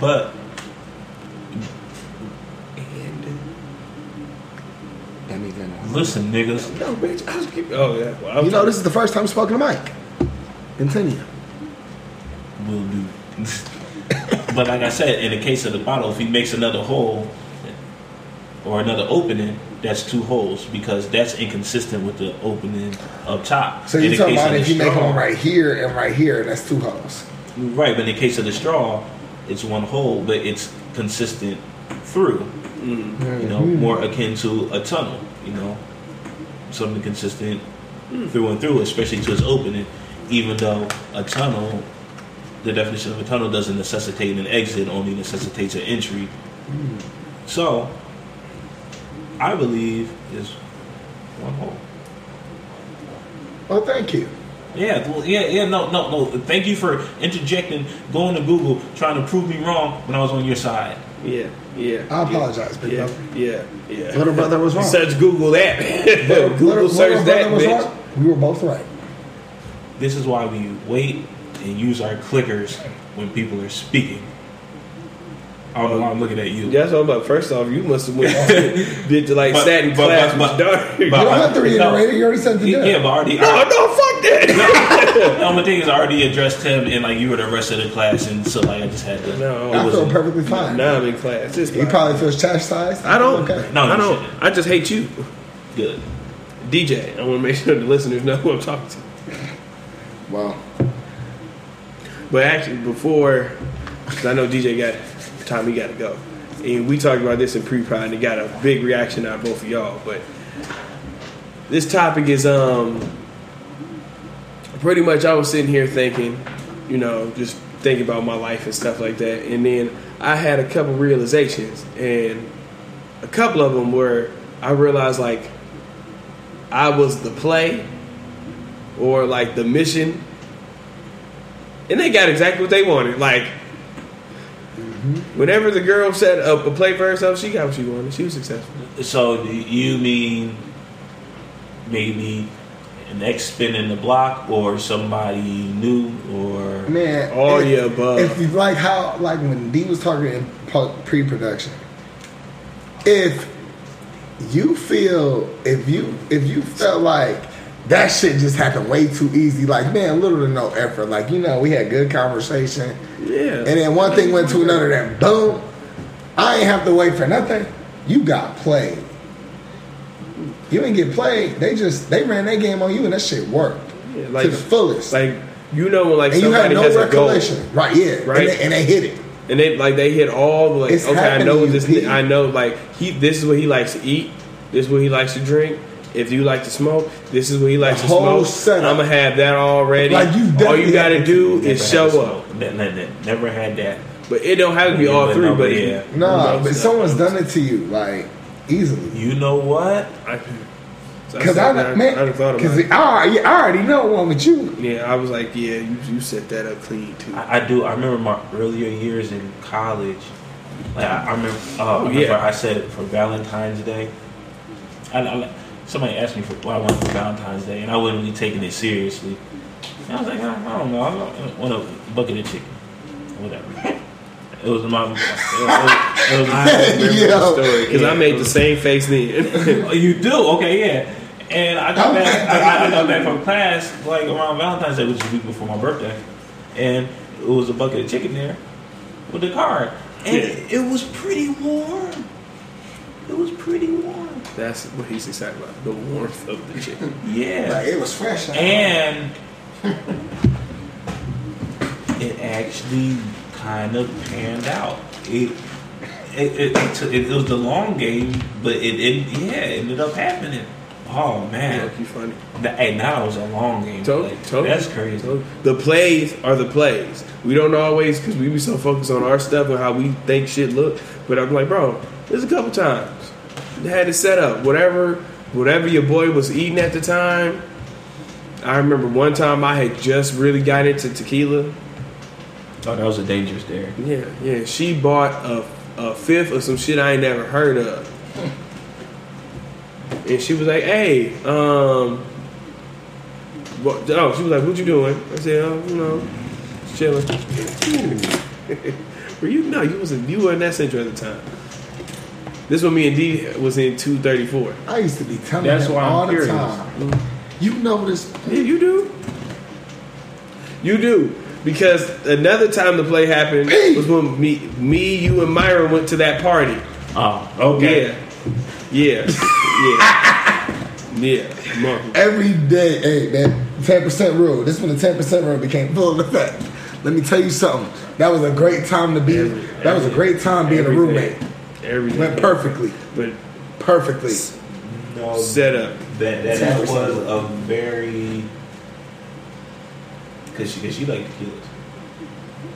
Speaker 3: But
Speaker 2: And
Speaker 1: Bentley Bentley.
Speaker 3: listen, niggas.
Speaker 2: no, bitch. I was keep, oh yeah. Well, I was
Speaker 1: You know, this is the first time spoken to Mike. Continue.
Speaker 3: will do. but like I said, in the case of the bottle, if he makes another hole or another opening, that's two holes because that's inconsistent with the opening up top.
Speaker 1: So
Speaker 3: In
Speaker 1: you're
Speaker 3: the
Speaker 1: talking
Speaker 3: case
Speaker 1: about
Speaker 3: of
Speaker 1: if
Speaker 3: the
Speaker 1: you make
Speaker 3: straw-
Speaker 1: one right here and right here, that's two holes.
Speaker 3: Right, but in the case of the straw, it's one hole, but it's consistent through. Mm. You know,
Speaker 1: Mhm.
Speaker 3: more akin to a tunnel. You know, something consistent hmm. through and through, especially to its opening. Even though a tunnel, the definition of a tunnel doesn't necessitate an exit, only necessitates an entry. Hmm. So, I believe is one hole.
Speaker 1: Well, oh, thank you.
Speaker 3: Yeah, well, yeah, yeah. No, no, no. Thank you for interjecting, going to Google, trying to prove me wrong when I was on your side.
Speaker 2: Yeah, yeah.
Speaker 1: I apologize, big
Speaker 2: Yeah,
Speaker 1: brother.
Speaker 2: yeah, yeah.
Speaker 1: Little brother was wrong.
Speaker 2: Search Google that.
Speaker 1: Little-
Speaker 2: Google
Speaker 1: little-
Speaker 2: search
Speaker 1: little
Speaker 2: that, bitch.
Speaker 1: wrong. We were both right.
Speaker 3: This is why we wait and use our clickers when people are speaking. I don't know why I'm looking at you.
Speaker 2: That's what I'm like. First off, you must have went did to like
Speaker 3: But-
Speaker 2: sat in
Speaker 3: but-
Speaker 2: class
Speaker 3: but-
Speaker 2: with your daughter.
Speaker 3: but-
Speaker 1: You don't have to
Speaker 3: No.
Speaker 1: reiterate it. You already said to do
Speaker 3: Yeah,
Speaker 1: it.
Speaker 3: but I already.
Speaker 2: no, no, fuck that.
Speaker 3: No, my thing is, I already addressed him, and like you were the rest of the class, and so like I just had to.
Speaker 2: No.
Speaker 3: it
Speaker 1: I feel
Speaker 3: wasn't-
Speaker 1: perfectly fine.
Speaker 2: now I'm in class. It's
Speaker 1: He
Speaker 2: fine.
Speaker 1: probably feels chastised.
Speaker 2: I don't.
Speaker 1: Okay.
Speaker 3: No, you
Speaker 2: I don't.
Speaker 3: shouldn't.
Speaker 2: I just hate you,
Speaker 3: good.
Speaker 2: DJ. I want to make sure the listeners know who I'm talking to.
Speaker 1: Wow.
Speaker 2: But actually, before, 'cause I know DJ got time, he got to go. And we talked about this in pre-prod, and it got a big reaction out of both of y'all. But this topic is um pretty much. I was sitting here thinking, you know, just thinking about my life and stuff like that, and then I had a couple realizations, and a couple of them were I realized like I was the play or like the mission and they got exactly what they wanted. Like, mm-hmm. whenever the girl set up a play for herself, she got what she wanted. She was successful.
Speaker 3: So do you mean maybe an ex spinning the block, or somebody new, or
Speaker 1: man,
Speaker 2: All
Speaker 1: if-
Speaker 2: the above.
Speaker 1: If you like how, like when D was talking in pre-production, if you feel, if you, if you felt like that shit just happened way too easy, like man, little to no effort. Like you know, we had good conversation,
Speaker 2: Yeah.
Speaker 1: and then one thing went to another. Then boom, I ain't have to wait for nothing. You got played. You ain't get played. They just they ran their game on you, and that shit worked
Speaker 2: Yeah,
Speaker 1: to the fullest.
Speaker 2: like you know when like
Speaker 1: and you had no
Speaker 2: has a goal,
Speaker 1: recollection, right? Yeah,
Speaker 2: Right.
Speaker 1: And, they, and they hit it.
Speaker 2: and they like they hit all the like.
Speaker 1: It's
Speaker 2: okay, I know
Speaker 1: to you,
Speaker 2: this.
Speaker 1: P.
Speaker 2: I know like he. This is what he likes to eat. This is what he likes to drink. If you like to smoke, this is what he likes
Speaker 1: The
Speaker 2: to
Speaker 1: whole
Speaker 2: smoke.
Speaker 1: setup.
Speaker 2: I'm gonna have that already.
Speaker 1: Like, you
Speaker 2: all
Speaker 1: definitely
Speaker 2: you got to do
Speaker 3: Never
Speaker 2: is
Speaker 3: had
Speaker 2: show up.
Speaker 3: never had that.
Speaker 2: But it don't have to be all
Speaker 3: but
Speaker 2: three. but
Speaker 3: but yeah.
Speaker 1: Nah,
Speaker 3: No,
Speaker 1: but someone's done it to you like easily.
Speaker 3: You know what?
Speaker 2: I, so
Speaker 1: Because
Speaker 2: said,
Speaker 1: I,
Speaker 2: man,
Speaker 1: man,
Speaker 2: I done thought about
Speaker 1: because
Speaker 2: it.
Speaker 1: I, already- I already know one with you.
Speaker 2: Yeah, I was like, yeah, you, you set that up clean too.
Speaker 3: I, I do. I remember my earlier years in college. Like I, I remember. Uh, I remember
Speaker 2: yeah.
Speaker 3: I said it for Valentine's Day. I, I, somebody asked me for what I wanted for Valentine's Day, and I wasn't really taking it seriously. And I was like, I, I don't know. I want a bucket of chicken, whatever. It was my. It was, it was,
Speaker 2: I remember
Speaker 1: Yo.
Speaker 2: the story because I made the same face then.
Speaker 3: Oh, you do? Okay, yeah. And I got
Speaker 1: I'm
Speaker 3: back.
Speaker 1: back.
Speaker 3: I, I got back from class like around Valentine's Day, which is the week before my birthday, and it was a bucket of chicken there with the card, and
Speaker 2: Yeah.
Speaker 3: it, it was pretty warm. It was pretty warm.
Speaker 2: That's what he's excited about—the warmth of the chicken.
Speaker 3: Yeah,
Speaker 1: Like it was fresh.
Speaker 3: and it actually kind of panned out. It. It, it, it, took- it, was the long game, but it, it yeah it ended up happening. Oh man,
Speaker 2: you funny.
Speaker 3: Hey, now it's a long game. Totally,
Speaker 2: told
Speaker 3: That's crazy.
Speaker 2: you. The plays are the plays. We don't always because we be so focused on our stuff and how we think shit look. But I'm like, bro, there's a couple times they had it set up. Whatever, whatever your boy was eating at the time. I remember one time I had just really got into tequila.
Speaker 3: Oh, that was a dangerous dare.
Speaker 2: Yeah, yeah. She bought a, a fifth of some shit I ain't never heard of. And she was like, hey, um, what, oh, she was like, what you doing? I said, oh, you know, just chilling. Were you? No, you wasn't, you were in that center at the time. This one me and D was in 234.
Speaker 1: I used to be telling
Speaker 3: That's
Speaker 1: him
Speaker 3: why I'm
Speaker 1: all the
Speaker 3: curious.
Speaker 1: time. You know this.
Speaker 2: Yeah, you do. You do. Because another time the play happened
Speaker 1: Hey!
Speaker 2: was when me, me, you, and Myra went to that party.
Speaker 3: Oh, okay.
Speaker 2: Yeah. Yeah. Yeah. yeah. Mark.
Speaker 1: Every day, hey, that ten percent rule. This when the ten percent rule became full effect. Let me tell you something. That was a great time to be.
Speaker 2: Every-
Speaker 1: that was a great time being a roommate.
Speaker 2: day. Every day.
Speaker 1: Went perfectly,
Speaker 2: But
Speaker 1: perfectly.
Speaker 3: No,
Speaker 2: set up.
Speaker 3: that that, that was a very because she because she liked tequilas.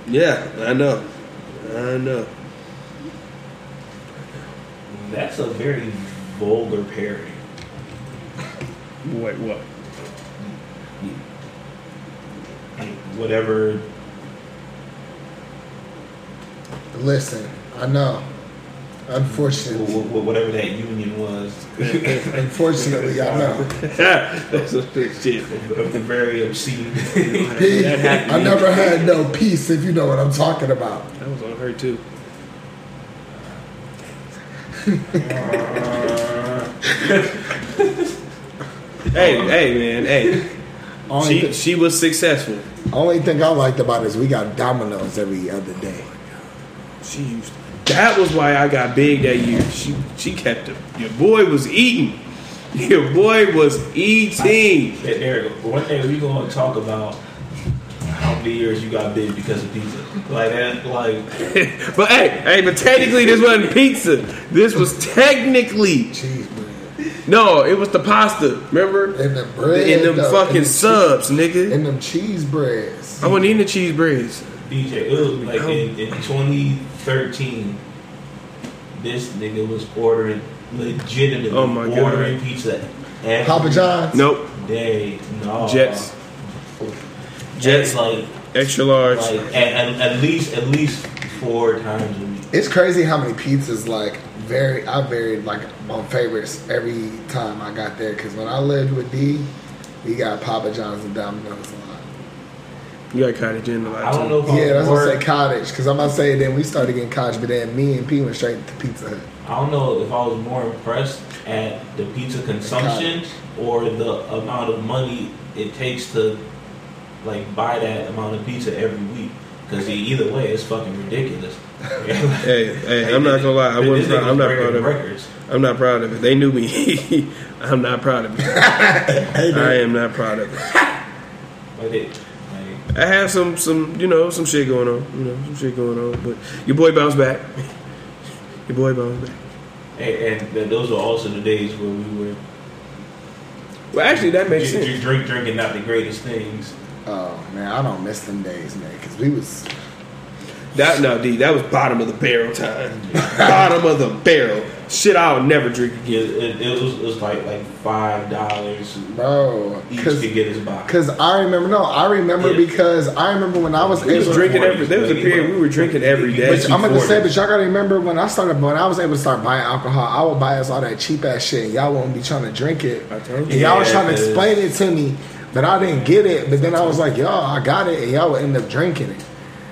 Speaker 2: Yeah, I know. I know.
Speaker 3: That's a very vulgar parody.
Speaker 2: Wait, what?
Speaker 3: Like whatever.
Speaker 1: Listen, I know. Unfortunately,
Speaker 3: wh- wh- whatever that union was.
Speaker 1: unfortunately, I know.
Speaker 2: That's some good shit.
Speaker 3: very obscene.
Speaker 1: He-
Speaker 2: That happened.
Speaker 1: I never had no peace, if you know what I'm talking about.
Speaker 2: That was on her too. hey, hey, man, hey.
Speaker 1: Only,
Speaker 2: She
Speaker 1: thi-
Speaker 2: she was successful.
Speaker 1: only thing I liked about it is we got Domino's every other day.
Speaker 2: She used. That was why I got big that year. She she kept it. Your boy was eating. Your boy was eating.
Speaker 3: Hey, Eric, one day we gonna talk about how many years you got big because of pizza. Like that, like
Speaker 2: but hey, hey, but technically this wasn't pizza. This was technically
Speaker 1: Cheese bread.
Speaker 2: no, it was the pasta. Remember?
Speaker 1: And the bread.
Speaker 2: In them
Speaker 1: though,
Speaker 2: fucking
Speaker 1: and the
Speaker 2: subs,
Speaker 1: cheese-
Speaker 2: nigga.
Speaker 1: And them cheese breads.
Speaker 2: I wasn't eating the cheese breads.
Speaker 3: DJ, it was like in, in 2013. This nigga was ordering legitimately
Speaker 2: Oh my God.
Speaker 3: ordering pizza every
Speaker 1: Papa John's.
Speaker 2: Nope.
Speaker 3: day. No,
Speaker 2: Jets.
Speaker 3: Jets
Speaker 2: Jets.
Speaker 3: like
Speaker 2: Extra large.
Speaker 3: like at, at, at least at least four times a week.
Speaker 1: It's crazy how many pizzas like very I varied like on favorites every time I got there. Because when I lived with D, we got Papa John's and Domino's a lot.
Speaker 2: You got Cottage Inn the lot
Speaker 3: I don't know if I
Speaker 1: Yeah, that's
Speaker 3: was
Speaker 1: what I say cottage. Because I'm gonna say then we started getting cottage, but then me and P went straight to Pizza Hut.
Speaker 3: I don't know if I was more impressed at the pizza consumption or the amount of money it takes to like buy that amount of pizza every week. Because either way, it's fucking ridiculous.
Speaker 2: Hey, hey, I'm not gonna lie. I wasn't. Proud, I'm not proud of it. I'm not proud of it. They knew me. I'm not proud of it. I am not proud of it.
Speaker 3: Like it, like,
Speaker 2: I have some, some, you know, some shit going on. You know, some shit going on. But your boy bounced back. Your boy bounced back.
Speaker 3: and, and those were also the days where we were
Speaker 2: Well, actually, that makes
Speaker 3: drink,
Speaker 2: sense.
Speaker 3: drink, drinking not the greatest things.
Speaker 1: Oh man, I don't miss them days, man. Because we was
Speaker 2: That no, D, that was bottom of the barrel time. bottom of the barrel. Shit, I'll never drink again.
Speaker 3: it, it was it was like like five dollars
Speaker 1: bro.
Speaker 3: each
Speaker 1: Because
Speaker 3: could get his box.
Speaker 1: Cause I remember, no, I remember
Speaker 3: Yeah.
Speaker 1: because I remember when I was
Speaker 2: We was
Speaker 1: able.
Speaker 2: drinking every. There was a period we were drinking every day.
Speaker 1: But I'm gonna say,
Speaker 3: 240.
Speaker 1: but y'all gotta remember when I started, when I was able to start buying alcohol, I would buy us all that cheap ass shit, and y'all wouldn't be trying to drink it.
Speaker 2: I
Speaker 1: And
Speaker 2: you.
Speaker 1: y'all was trying to explain it to me, but I didn't get it. But then I was like, y'all, I got it, and y'all would end up drinking it.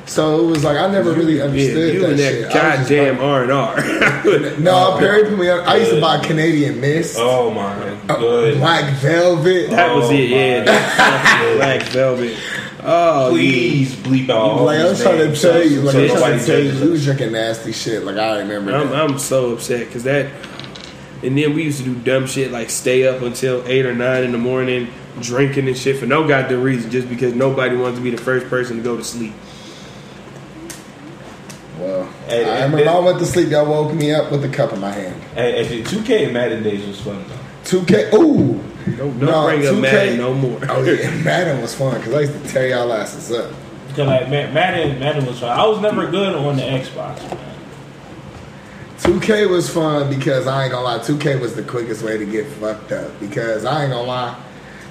Speaker 1: So it was like I never really
Speaker 2: Yeah,
Speaker 1: understood
Speaker 2: you
Speaker 1: that
Speaker 2: and
Speaker 1: shit.
Speaker 2: that
Speaker 1: I
Speaker 2: goddamn R and R.
Speaker 1: No, Perry put me on. I used to buy Canadian Mist,
Speaker 3: Oh my
Speaker 1: uh,
Speaker 3: good.
Speaker 1: Black Velvet.
Speaker 2: That was
Speaker 3: Oh
Speaker 2: it. Yeah,
Speaker 3: my
Speaker 2: black velvet. Oh,
Speaker 3: Please bleep out all
Speaker 1: like I was
Speaker 3: these
Speaker 1: trying to tell you, like
Speaker 3: so
Speaker 1: I was trying
Speaker 3: nobody
Speaker 1: to tell you, we was drinking nasty shit. Like I remember.
Speaker 2: I'm,
Speaker 1: that.
Speaker 2: I'm so upset because that. And then we used to do dumb shit like stay up until eight or nine in the morning, drinking and shit for no goddamn reason, just because nobody wants to be the first person to go to sleep.
Speaker 1: Well,
Speaker 3: Hey,
Speaker 1: I
Speaker 3: and
Speaker 1: remember
Speaker 3: then-
Speaker 1: I went to sleep. Y'all woke me up with a cup in my hand.
Speaker 3: And, and 2K Madden days was fun though.
Speaker 1: Two K. Ooh.
Speaker 2: Don't, don't
Speaker 1: No,
Speaker 2: bring up
Speaker 1: 2K
Speaker 2: Madden no more.
Speaker 1: Oh yeah, Madden was fun because I used to tear y'all asses up.
Speaker 3: Cause like Ma- Madden, Madden was fun. I was never good on the Xbox. Man.
Speaker 1: 2K was fun because I ain't gonna lie, 2K was the quickest way to get fucked up. Because I ain't gonna lie,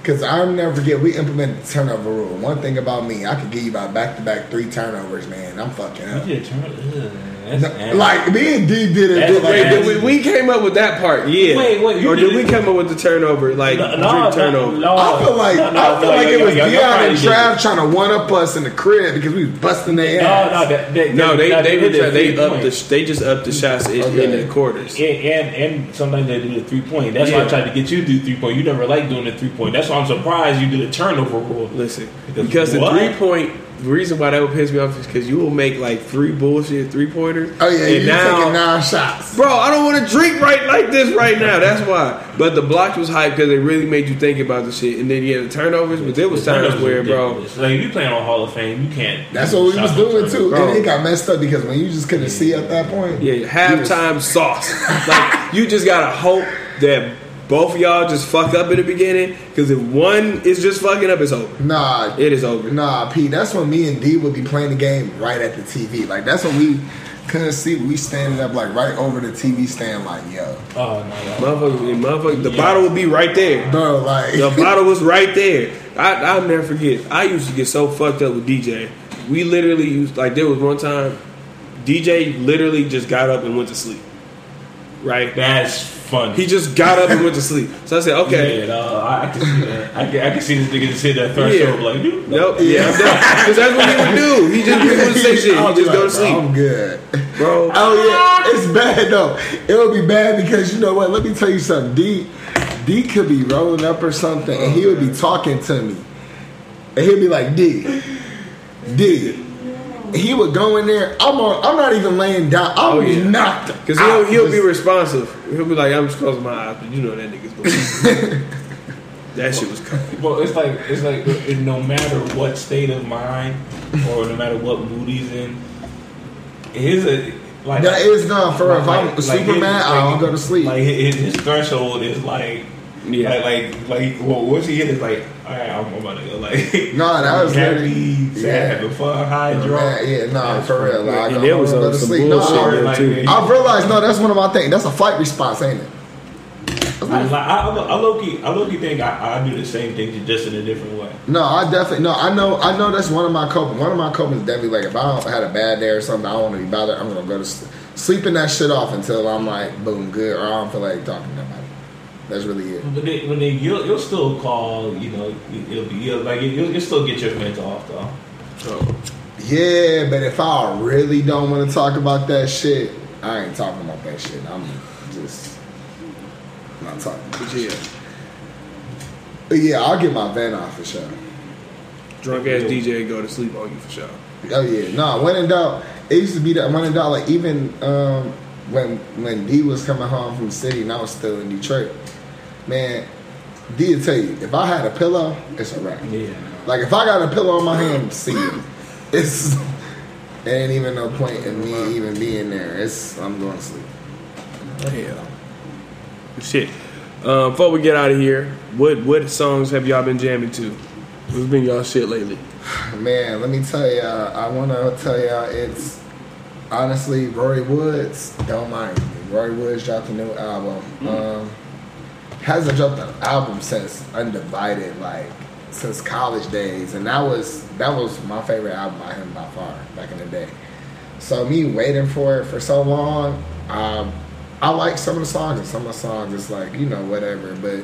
Speaker 1: because I'll never forget we implemented the turnover rule. One thing about me, I could give you about back to back three turnovers, man. I'm fucking up.
Speaker 3: You did turn. Ugh, that's
Speaker 1: No, like me and D did it. Did, like,
Speaker 2: Wait, did we, we came up with that part, yeah.
Speaker 3: Wait, wait,
Speaker 2: or did
Speaker 3: did
Speaker 2: we come up with the turnover, like
Speaker 3: No,
Speaker 2: drink
Speaker 3: no,
Speaker 2: turnover?
Speaker 3: no,
Speaker 1: I feel like
Speaker 3: no, no,
Speaker 1: I feel
Speaker 3: no,
Speaker 1: like
Speaker 3: yo,
Speaker 1: it was
Speaker 3: yo, yo,
Speaker 1: Dion and Trav trying to one up us in the crib because we was busting their ass.
Speaker 3: no, that, that,
Speaker 2: No, they
Speaker 3: that-
Speaker 2: they were
Speaker 3: did
Speaker 2: they up the they just up the shots in,
Speaker 1: Okay.
Speaker 2: in the quarters.
Speaker 3: And, and and sometimes they do the three point. That's why I tried to get you to do three point. You never liked doing the three point. That's why I'm surprised you did a turnover rule.
Speaker 2: Listen,
Speaker 3: Because
Speaker 2: because the three point. The reason why that would piss me off is because you will make like three bullshit three pointers.
Speaker 1: Oh yeah,
Speaker 2: and
Speaker 1: you
Speaker 2: now,
Speaker 1: taking nine shots.
Speaker 2: bro, I don't want to drink right like this right now. That's why. But the blocks was hype because they really made you think about the shit. And then you yeah, the turnovers. But there was
Speaker 3: The
Speaker 2: times where, bro,
Speaker 3: ridiculous. like if you playing on Hall of Fame, you can't.
Speaker 1: That's what we was doing too,
Speaker 2: Bro.
Speaker 1: and it got messed up because when you just couldn't see at that point.
Speaker 2: yeah,
Speaker 1: you was-
Speaker 2: halftime sauce. like you just gotta hope that both of y'all just fuck up in the beginning. Because if one is just fucking up, it's over.
Speaker 1: Nah,
Speaker 2: It is over.
Speaker 1: Nah, P. That's when me and D would be playing the game right at the TV. Like that's when we couldn't see. We standing up like right over the TV stand. Like yo,
Speaker 3: Oh no, no.
Speaker 2: Motherfucker, motherfucker, the
Speaker 3: Yeah.
Speaker 2: bottle would be right there.
Speaker 1: bro. Like
Speaker 2: The bottle was right there. I, I'll never forget. I used to get so fucked up with DJ. We literally used like there was one time, DJ literally just got up and went to sleep. right?
Speaker 3: That's funny.
Speaker 2: He just got up and went to sleep. So I said, okay.
Speaker 3: Yeah, no, I, I can see that. I can, I can see this nigga just hit that threshold
Speaker 2: Yeah.
Speaker 3: like, dude,
Speaker 2: Nope. Yeah, I'm done. Because that's what he would do. He just he wouldn't say shit. He just
Speaker 1: be
Speaker 2: go to sleep,
Speaker 1: I'm good.
Speaker 2: bro.
Speaker 1: Oh yeah, it's bad though. It would be bad because you know what? Let me tell you something. D, D could be rolling up or something, and he would be talking to me, and he'd be like, D, D. He would go in there. I'm on. I'm not even laying down. I
Speaker 2: Oh,
Speaker 1: would
Speaker 2: yeah.
Speaker 1: be knocked.
Speaker 2: Because he'll he'll be responsive. He'll be like, I'm just closing my eyes, but you know that nigga's going. that shit was coming.
Speaker 3: Well, it's like it's like no matter what state of mind or no matter what mood he's in, his a like
Speaker 1: That is not for if I'm
Speaker 3: like- like
Speaker 1: Superman.
Speaker 3: his-
Speaker 1: I don't go to sleep.
Speaker 3: Like his, his threshold is like.
Speaker 2: Yeah.
Speaker 3: Like, like, like, well, once he hit is like, all right, I'm about to go. Like,
Speaker 1: Nah, that was
Speaker 3: happy, sad,
Speaker 1: yeah.
Speaker 3: having fun, high, drunk.
Speaker 1: Yeah, yeah, nah,
Speaker 3: That's
Speaker 1: for real.
Speaker 3: funny.
Speaker 1: Like, I
Speaker 2: And
Speaker 1: go
Speaker 2: there was
Speaker 1: home, go
Speaker 2: on
Speaker 1: to
Speaker 2: some
Speaker 1: sleep. No,
Speaker 2: bullshit
Speaker 1: I-
Speaker 2: there,
Speaker 3: like,
Speaker 2: too.
Speaker 3: yeah.
Speaker 1: I've realized no, that's one of my things. That's a flight response, ain't it?
Speaker 3: I, like, I, I low key, I low key think I, I do the same thing, just in a different way.
Speaker 1: No, I definitely no. I know. I know that's one of my coping. One of my coping is definitely like if I don't- had a bad day or something, I don't want to be bothered. I'm gonna go to sleep, sleeping that shit off until I'm like boom good, or I don't feel like talking to nobody. That's really it.
Speaker 3: But then, but then you'll, you'll still call, you know, it'll be you'll, like you'll, you'll still get your friends off though.
Speaker 2: So,
Speaker 1: Yeah, but if I really don't want to talk about that shit, I ain't talking about that shit. I'm just not talking.
Speaker 2: but yeah,
Speaker 1: But yeah, I'll get my van off for sure.
Speaker 2: drunk ass DJ go to sleep on you for sure.
Speaker 1: Oh yeah, no. When in doubt, it used to be that when in doubt. Like even um, when when D was coming home from the city and I was still in Detroit, man, D will tell you if I had a pillow, it's a wrap.
Speaker 3: Yeah.
Speaker 1: Like if I got a pillow on my hand, see it. It's there ain't even no point in me even being there. It's I'm going to sleep.
Speaker 2: Hell. Shit. Um, before we get out of here, what what songs have y'all been jamming to? What's been y'all shit lately?
Speaker 1: Man, let me tell you, I want to tell y'all it's honestly Roy Woods. Don't mind me. Roy Woods dropped a new album. Um, hasn't dropped an album since Undivided, like since college days, and that was that was my favorite album by him by far back in the day. So me waiting for it for so long, um, I like some of the songs, and some of the songs it's like you know whatever, but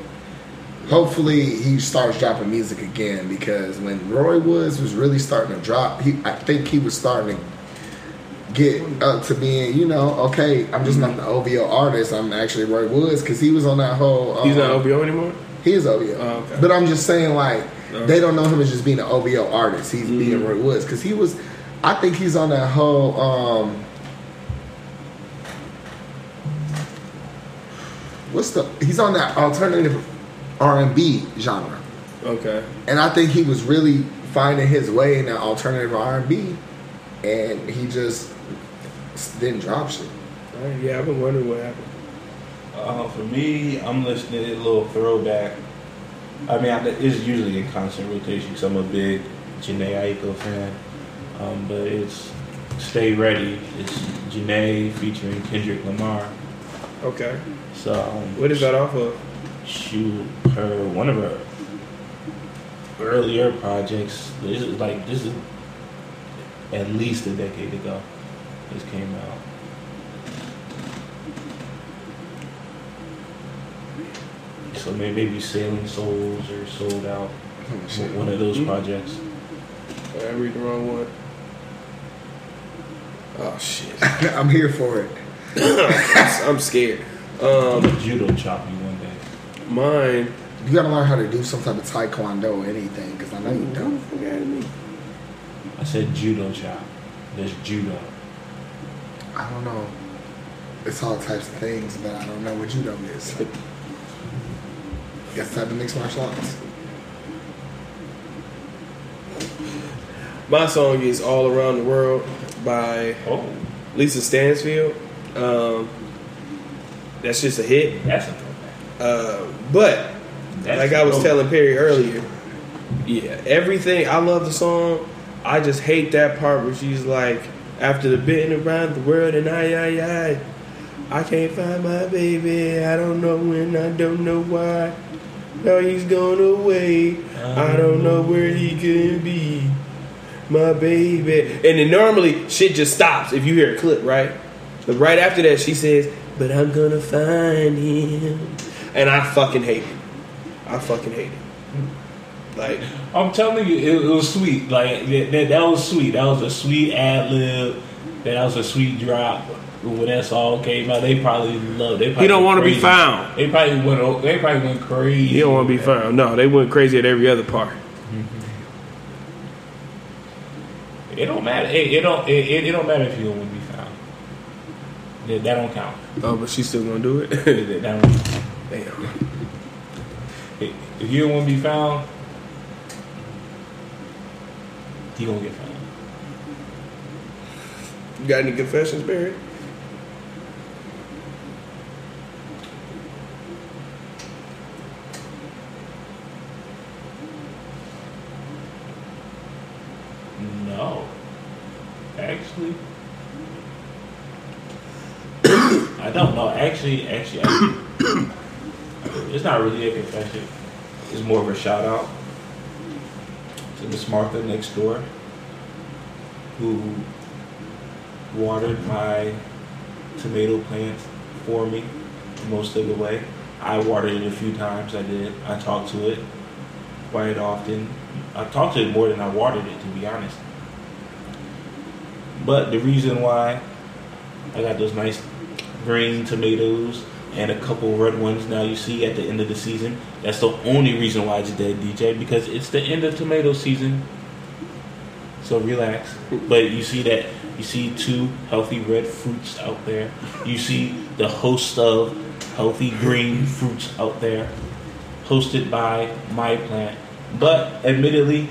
Speaker 1: hopefully he starts dropping music again because when Roy Woods was really starting to drop, he I think he was starting to get up to being, you know, okay, I'm just not the OVO artist. I'm actually Roy Woods because he was on that whole. Um,
Speaker 2: He's not OVO anymore.
Speaker 1: He is OVO,
Speaker 2: Oh, okay.
Speaker 1: but I'm just saying like
Speaker 2: Okay.
Speaker 1: they don't know him as just being an OVO artist. He's being Roy Woods because he was. I think he's on that whole. um What's the? He's on that alternative R and B genre.
Speaker 2: Okay.
Speaker 1: And I think he was really finding his way in that alternative R and B, and he just didn't drop shit.
Speaker 2: All right, yeah, I've been wondering what happened.
Speaker 3: Uh, for me, I'm listening to a little throwback. I mean, I, it's usually in constant rotation because I'm a big Jhené Aiko fan. Um, but it's Stay Ready. It's Jhené featuring Kendrick Lamar.
Speaker 2: Okay.
Speaker 3: So, um,
Speaker 2: What is that off of?
Speaker 3: shoot her one of her earlier projects. This is like this is at least a decade ago. This came out. So maybe, maybe Sailing Souls or Sail Out. One of those
Speaker 2: Mhm.
Speaker 3: projects.
Speaker 2: Did I read the wrong one? Oh shit!
Speaker 1: I'm here for it.
Speaker 2: I'm scared.
Speaker 3: I'm
Speaker 2: Um,
Speaker 3: a judo chop you one day.
Speaker 2: mine.
Speaker 1: You gotta learn how to do some type of taekwondo or anything, because I know you don't.
Speaker 2: fuck out of me?
Speaker 3: I said judo chop. There's judo.
Speaker 1: I don't know. It's all types of things, but I don't know what judo is. Guess type of mixed martial arts.
Speaker 2: My song is "All Around the World" by
Speaker 3: Oh,
Speaker 2: Lisa Stansfield. Um, that's just a hit.
Speaker 3: that's a throwback.
Speaker 2: Uh, but
Speaker 3: That's
Speaker 2: like I was telling Perry earlier, yeah, everything. I love the song. I just hate that part where she's like, after the bitten around the world and I, I, I, I can't find my baby. I don't know when. I don't know why. Now he's gone away. I don't know where he could be. My baby. And then normally shit just stops if you hear a clip, right? But right after that, she says, but I'm gonna find him. And I fucking hate it. I fucking hate it. Like,
Speaker 3: I'm telling you, it, it was sweet. Like that, that, that was sweet. That was a sweet ad lib. That was a sweet drop. When that song came out, they probably loved. They probably
Speaker 2: he don't want to be found.
Speaker 3: They probably went. They probably went crazy.
Speaker 2: He don't want to be found. No, they went crazy at every other part.
Speaker 3: It don't matter. It, it don't. It, it, it don't matter if you don't want to be found. That, that don't count.
Speaker 2: Oh, but she's still gonna do it.
Speaker 3: That, that don't.
Speaker 2: Damn.
Speaker 3: If you don't want to be found, you gonna get found.
Speaker 2: You got any confessions, Barry?
Speaker 3: No, actually, I don't know. Actually, actually, actually it's not really a confession. It's more of a shout out to Miss Martha next door, who watered my tomato plant for me most of the way. I watered it a few times. I did. I talked to it quite often. I talked to it more than I watered it, to be honest. But the reason why I got those nice green tomatoes and a couple red ones now you see at the end of the season, that's the only reason why it's dead, DJ, because it's the end of tomato season. So relax. But you see that you see two healthy red fruits out there. You see the host of healthy green fruits out there, hosted by my plant. But admittedly,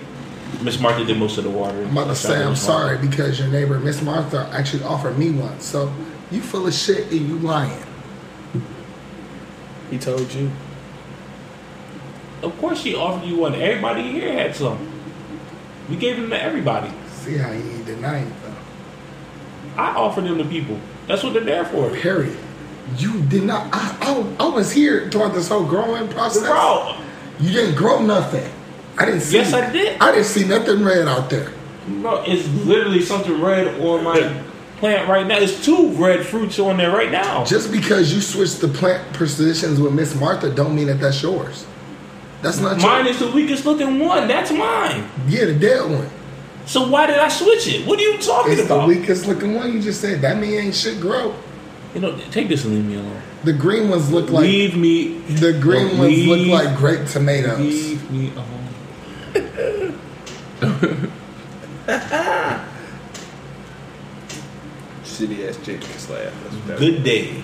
Speaker 3: Miss Martha did most of the water.
Speaker 1: I'm about to say I'm sorry because your neighbor, Miss Martha, actually offered me one. So you full of shit and you lying.
Speaker 2: He told you.
Speaker 3: Of course, she offered you one. Everybody here had some. We gave them to everybody.
Speaker 1: See how he denying though.
Speaker 3: I offered them to people. That's what they're there for.
Speaker 1: Period. You did not. I, I, I was here throughout this whole growing process.
Speaker 3: Bro,
Speaker 1: You didn't grow nothing. I didn't see.
Speaker 3: Yes, I did.
Speaker 1: I didn't see nothing red out there.
Speaker 3: bro, it's literally something red on my plant right now. It's two red fruits on there right now.
Speaker 1: Just because you switched the plant positions with Miss Martha, don't mean that that's yours. That's not
Speaker 3: Mine
Speaker 1: yours.
Speaker 3: is the weakest looking one. That's mine.
Speaker 1: Yeah, the dead one.
Speaker 3: So why did I switch it? What are you talking
Speaker 1: It's the weakest looking one. You just said that mean ain't shit grow.
Speaker 3: You know, take this and leave me alone.
Speaker 1: The green ones look like
Speaker 3: leave me.
Speaker 1: the green ones look like grape tomatoes.
Speaker 3: Leave me alone.
Speaker 2: Shitty ass chicken slab. That's what that
Speaker 3: Good day.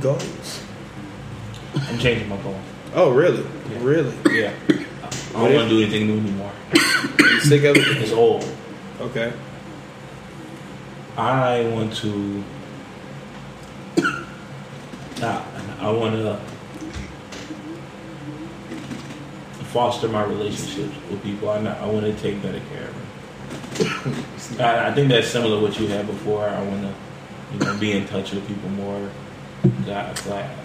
Speaker 2: goes.
Speaker 3: I'm changing my goal.
Speaker 2: Oh, really?
Speaker 3: Yeah.
Speaker 2: Really?
Speaker 3: Yeah. I don't want to do anything new anymore.
Speaker 2: Sick of it?
Speaker 3: It's old.
Speaker 2: Okay.
Speaker 3: I want to. I, I want to foster my relationships with people. I, I want to take better care of them. I, I think that's similar to what you had before. I want to, you know, be in touch with people more. God, glad.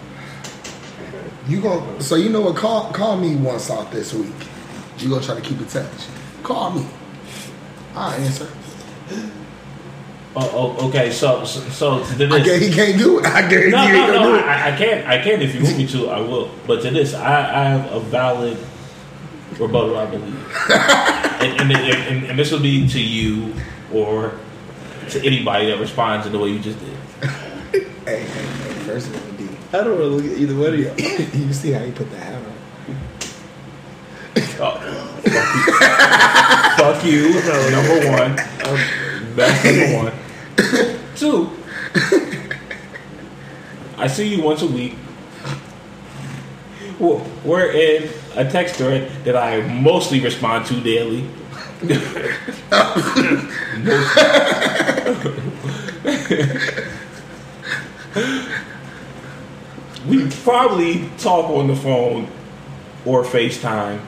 Speaker 1: You go. So you know what? Call call me once out this week. You gonna try to keep in touch. Call me. I answer.
Speaker 3: Oh, oh, okay. So, so, so to this,
Speaker 1: I he can't do it. I guarantee
Speaker 3: No, no, no. I, I can't. I can if you want me to. I will. But to this, I, I have a valid rebuttal. I believe, and, and, and, and this will be to you or to anybody that responds in the way you just did.
Speaker 1: Hey, hey, hey, first of all.
Speaker 2: I don't want to look at either one of you.
Speaker 1: you see how he put the hat on?
Speaker 3: Oh, fuck you. Fuck you. Number one. That's number one. Two. I see you once a week. We're in a text thread that I mostly respond to daily. we probably talk on the phone or FaceTime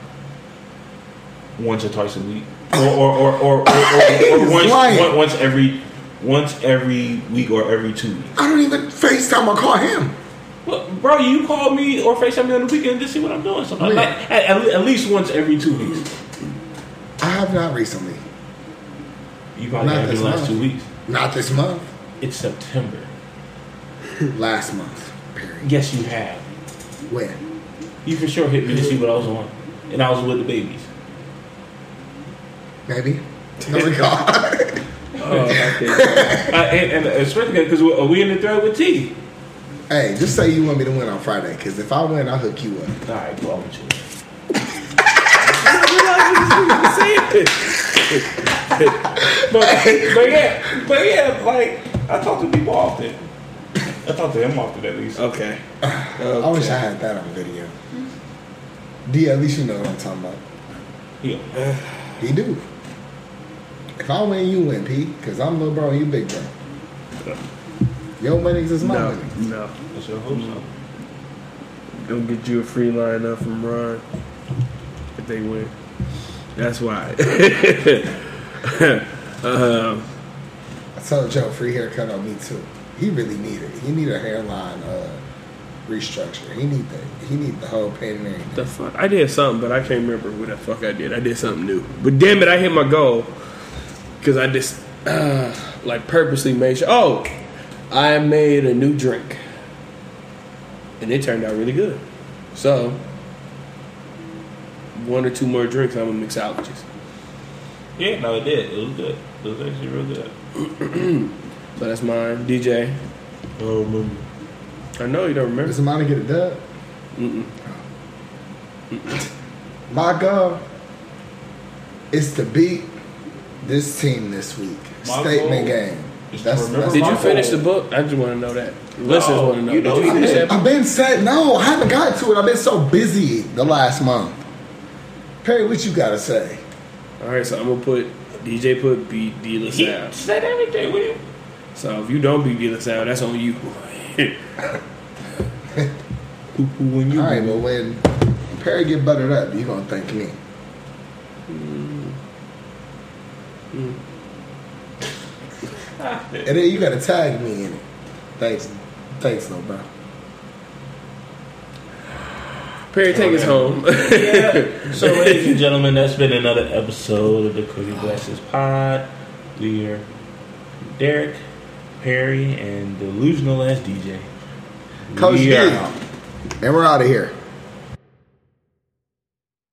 Speaker 3: once or twice a week, or or or or, or, or, once, once every once every week or every two weeks.
Speaker 1: I don't even FaceTime or call him.
Speaker 3: Well, bro, you call me or FaceTime me on the weekend to see what I'm doing. So
Speaker 1: When?
Speaker 3: like, at, at, at least once every two weeks.
Speaker 1: I have not recently.
Speaker 3: You probably
Speaker 1: Not
Speaker 3: have in the last
Speaker 1: month.
Speaker 3: two weeks.
Speaker 1: Not this month.
Speaker 3: It's September.
Speaker 1: Last month.
Speaker 3: Yes, you have.
Speaker 1: When?
Speaker 3: You for sure hit me to see what I was on, and I was with the babies.
Speaker 1: Maybe. No regard.
Speaker 2: Oh, okay.
Speaker 3: Uh, and, and especially because we, are we in the thread with T?
Speaker 1: hey, just say you want me to win on Friday, because if I win, I'll hook you up.
Speaker 3: All right, go on with you. but, but yeah, but yeah, like I talk to people often. I talk to him often at least.
Speaker 2: okay.
Speaker 1: I wish I had that on video. D, at least you know what I'm talking about.
Speaker 3: Yeah.
Speaker 1: He do. If I win, you win, P. Because I'm little bro, you big bro. Your winnings is my
Speaker 2: No,
Speaker 1: winnings.
Speaker 2: no.
Speaker 3: I sure hope so.
Speaker 2: Don't get you a free line up from Ron if they win. That's why. um,
Speaker 1: I told Joe free haircut on me too. He really needed. it. He need a hairline uh, restructure. He need the he need the whole pain and everything.
Speaker 2: the fuck? I did something, but I can't remember what the fuck I did. I did something new. But damn it, I hit my goal because I just uh, like purposely made sure. Oh, I made a new drink, and it turned out really good. So one or two more drinks, I'm gonna mix mixologist.
Speaker 3: Yeah, no, it did. It was good. It was actually real good.
Speaker 2: So that's mine, DJ.
Speaker 3: Um,
Speaker 2: I know you don't remember.
Speaker 1: Does somebody get a dub?
Speaker 2: Mm-mm.
Speaker 1: My goal is to beat this team this week.
Speaker 3: My
Speaker 1: Statement
Speaker 3: goal
Speaker 1: game. That's, that's
Speaker 2: Did you finish
Speaker 3: goal.
Speaker 2: the book? I just want to know that. Listeners want to know.
Speaker 3: you know
Speaker 2: you
Speaker 3: you
Speaker 2: finish that book?
Speaker 1: I've been said no. I haven't got to it. I've been so busy the last month. Perry, what you gotta say?
Speaker 2: All right, so I'm gonna put DJ put beat D
Speaker 3: He
Speaker 2: LaSalle.
Speaker 3: said everything with him.
Speaker 2: So if you don't beat De La Salle, that's on you.
Speaker 3: When you
Speaker 1: All right, but when Perry get buttered up, you gonna thank me. Hmm. And then you gotta tag me in it. Thanks, thanks, though, bro.
Speaker 2: Perry, take us home.
Speaker 3: yeah. So, ladies and gentlemen, that's been another episode of the Crooked Glasses Pod. We are Derek, Perry, and Delusional as DJ.
Speaker 1: Coach
Speaker 3: we
Speaker 1: D. And we're out of here.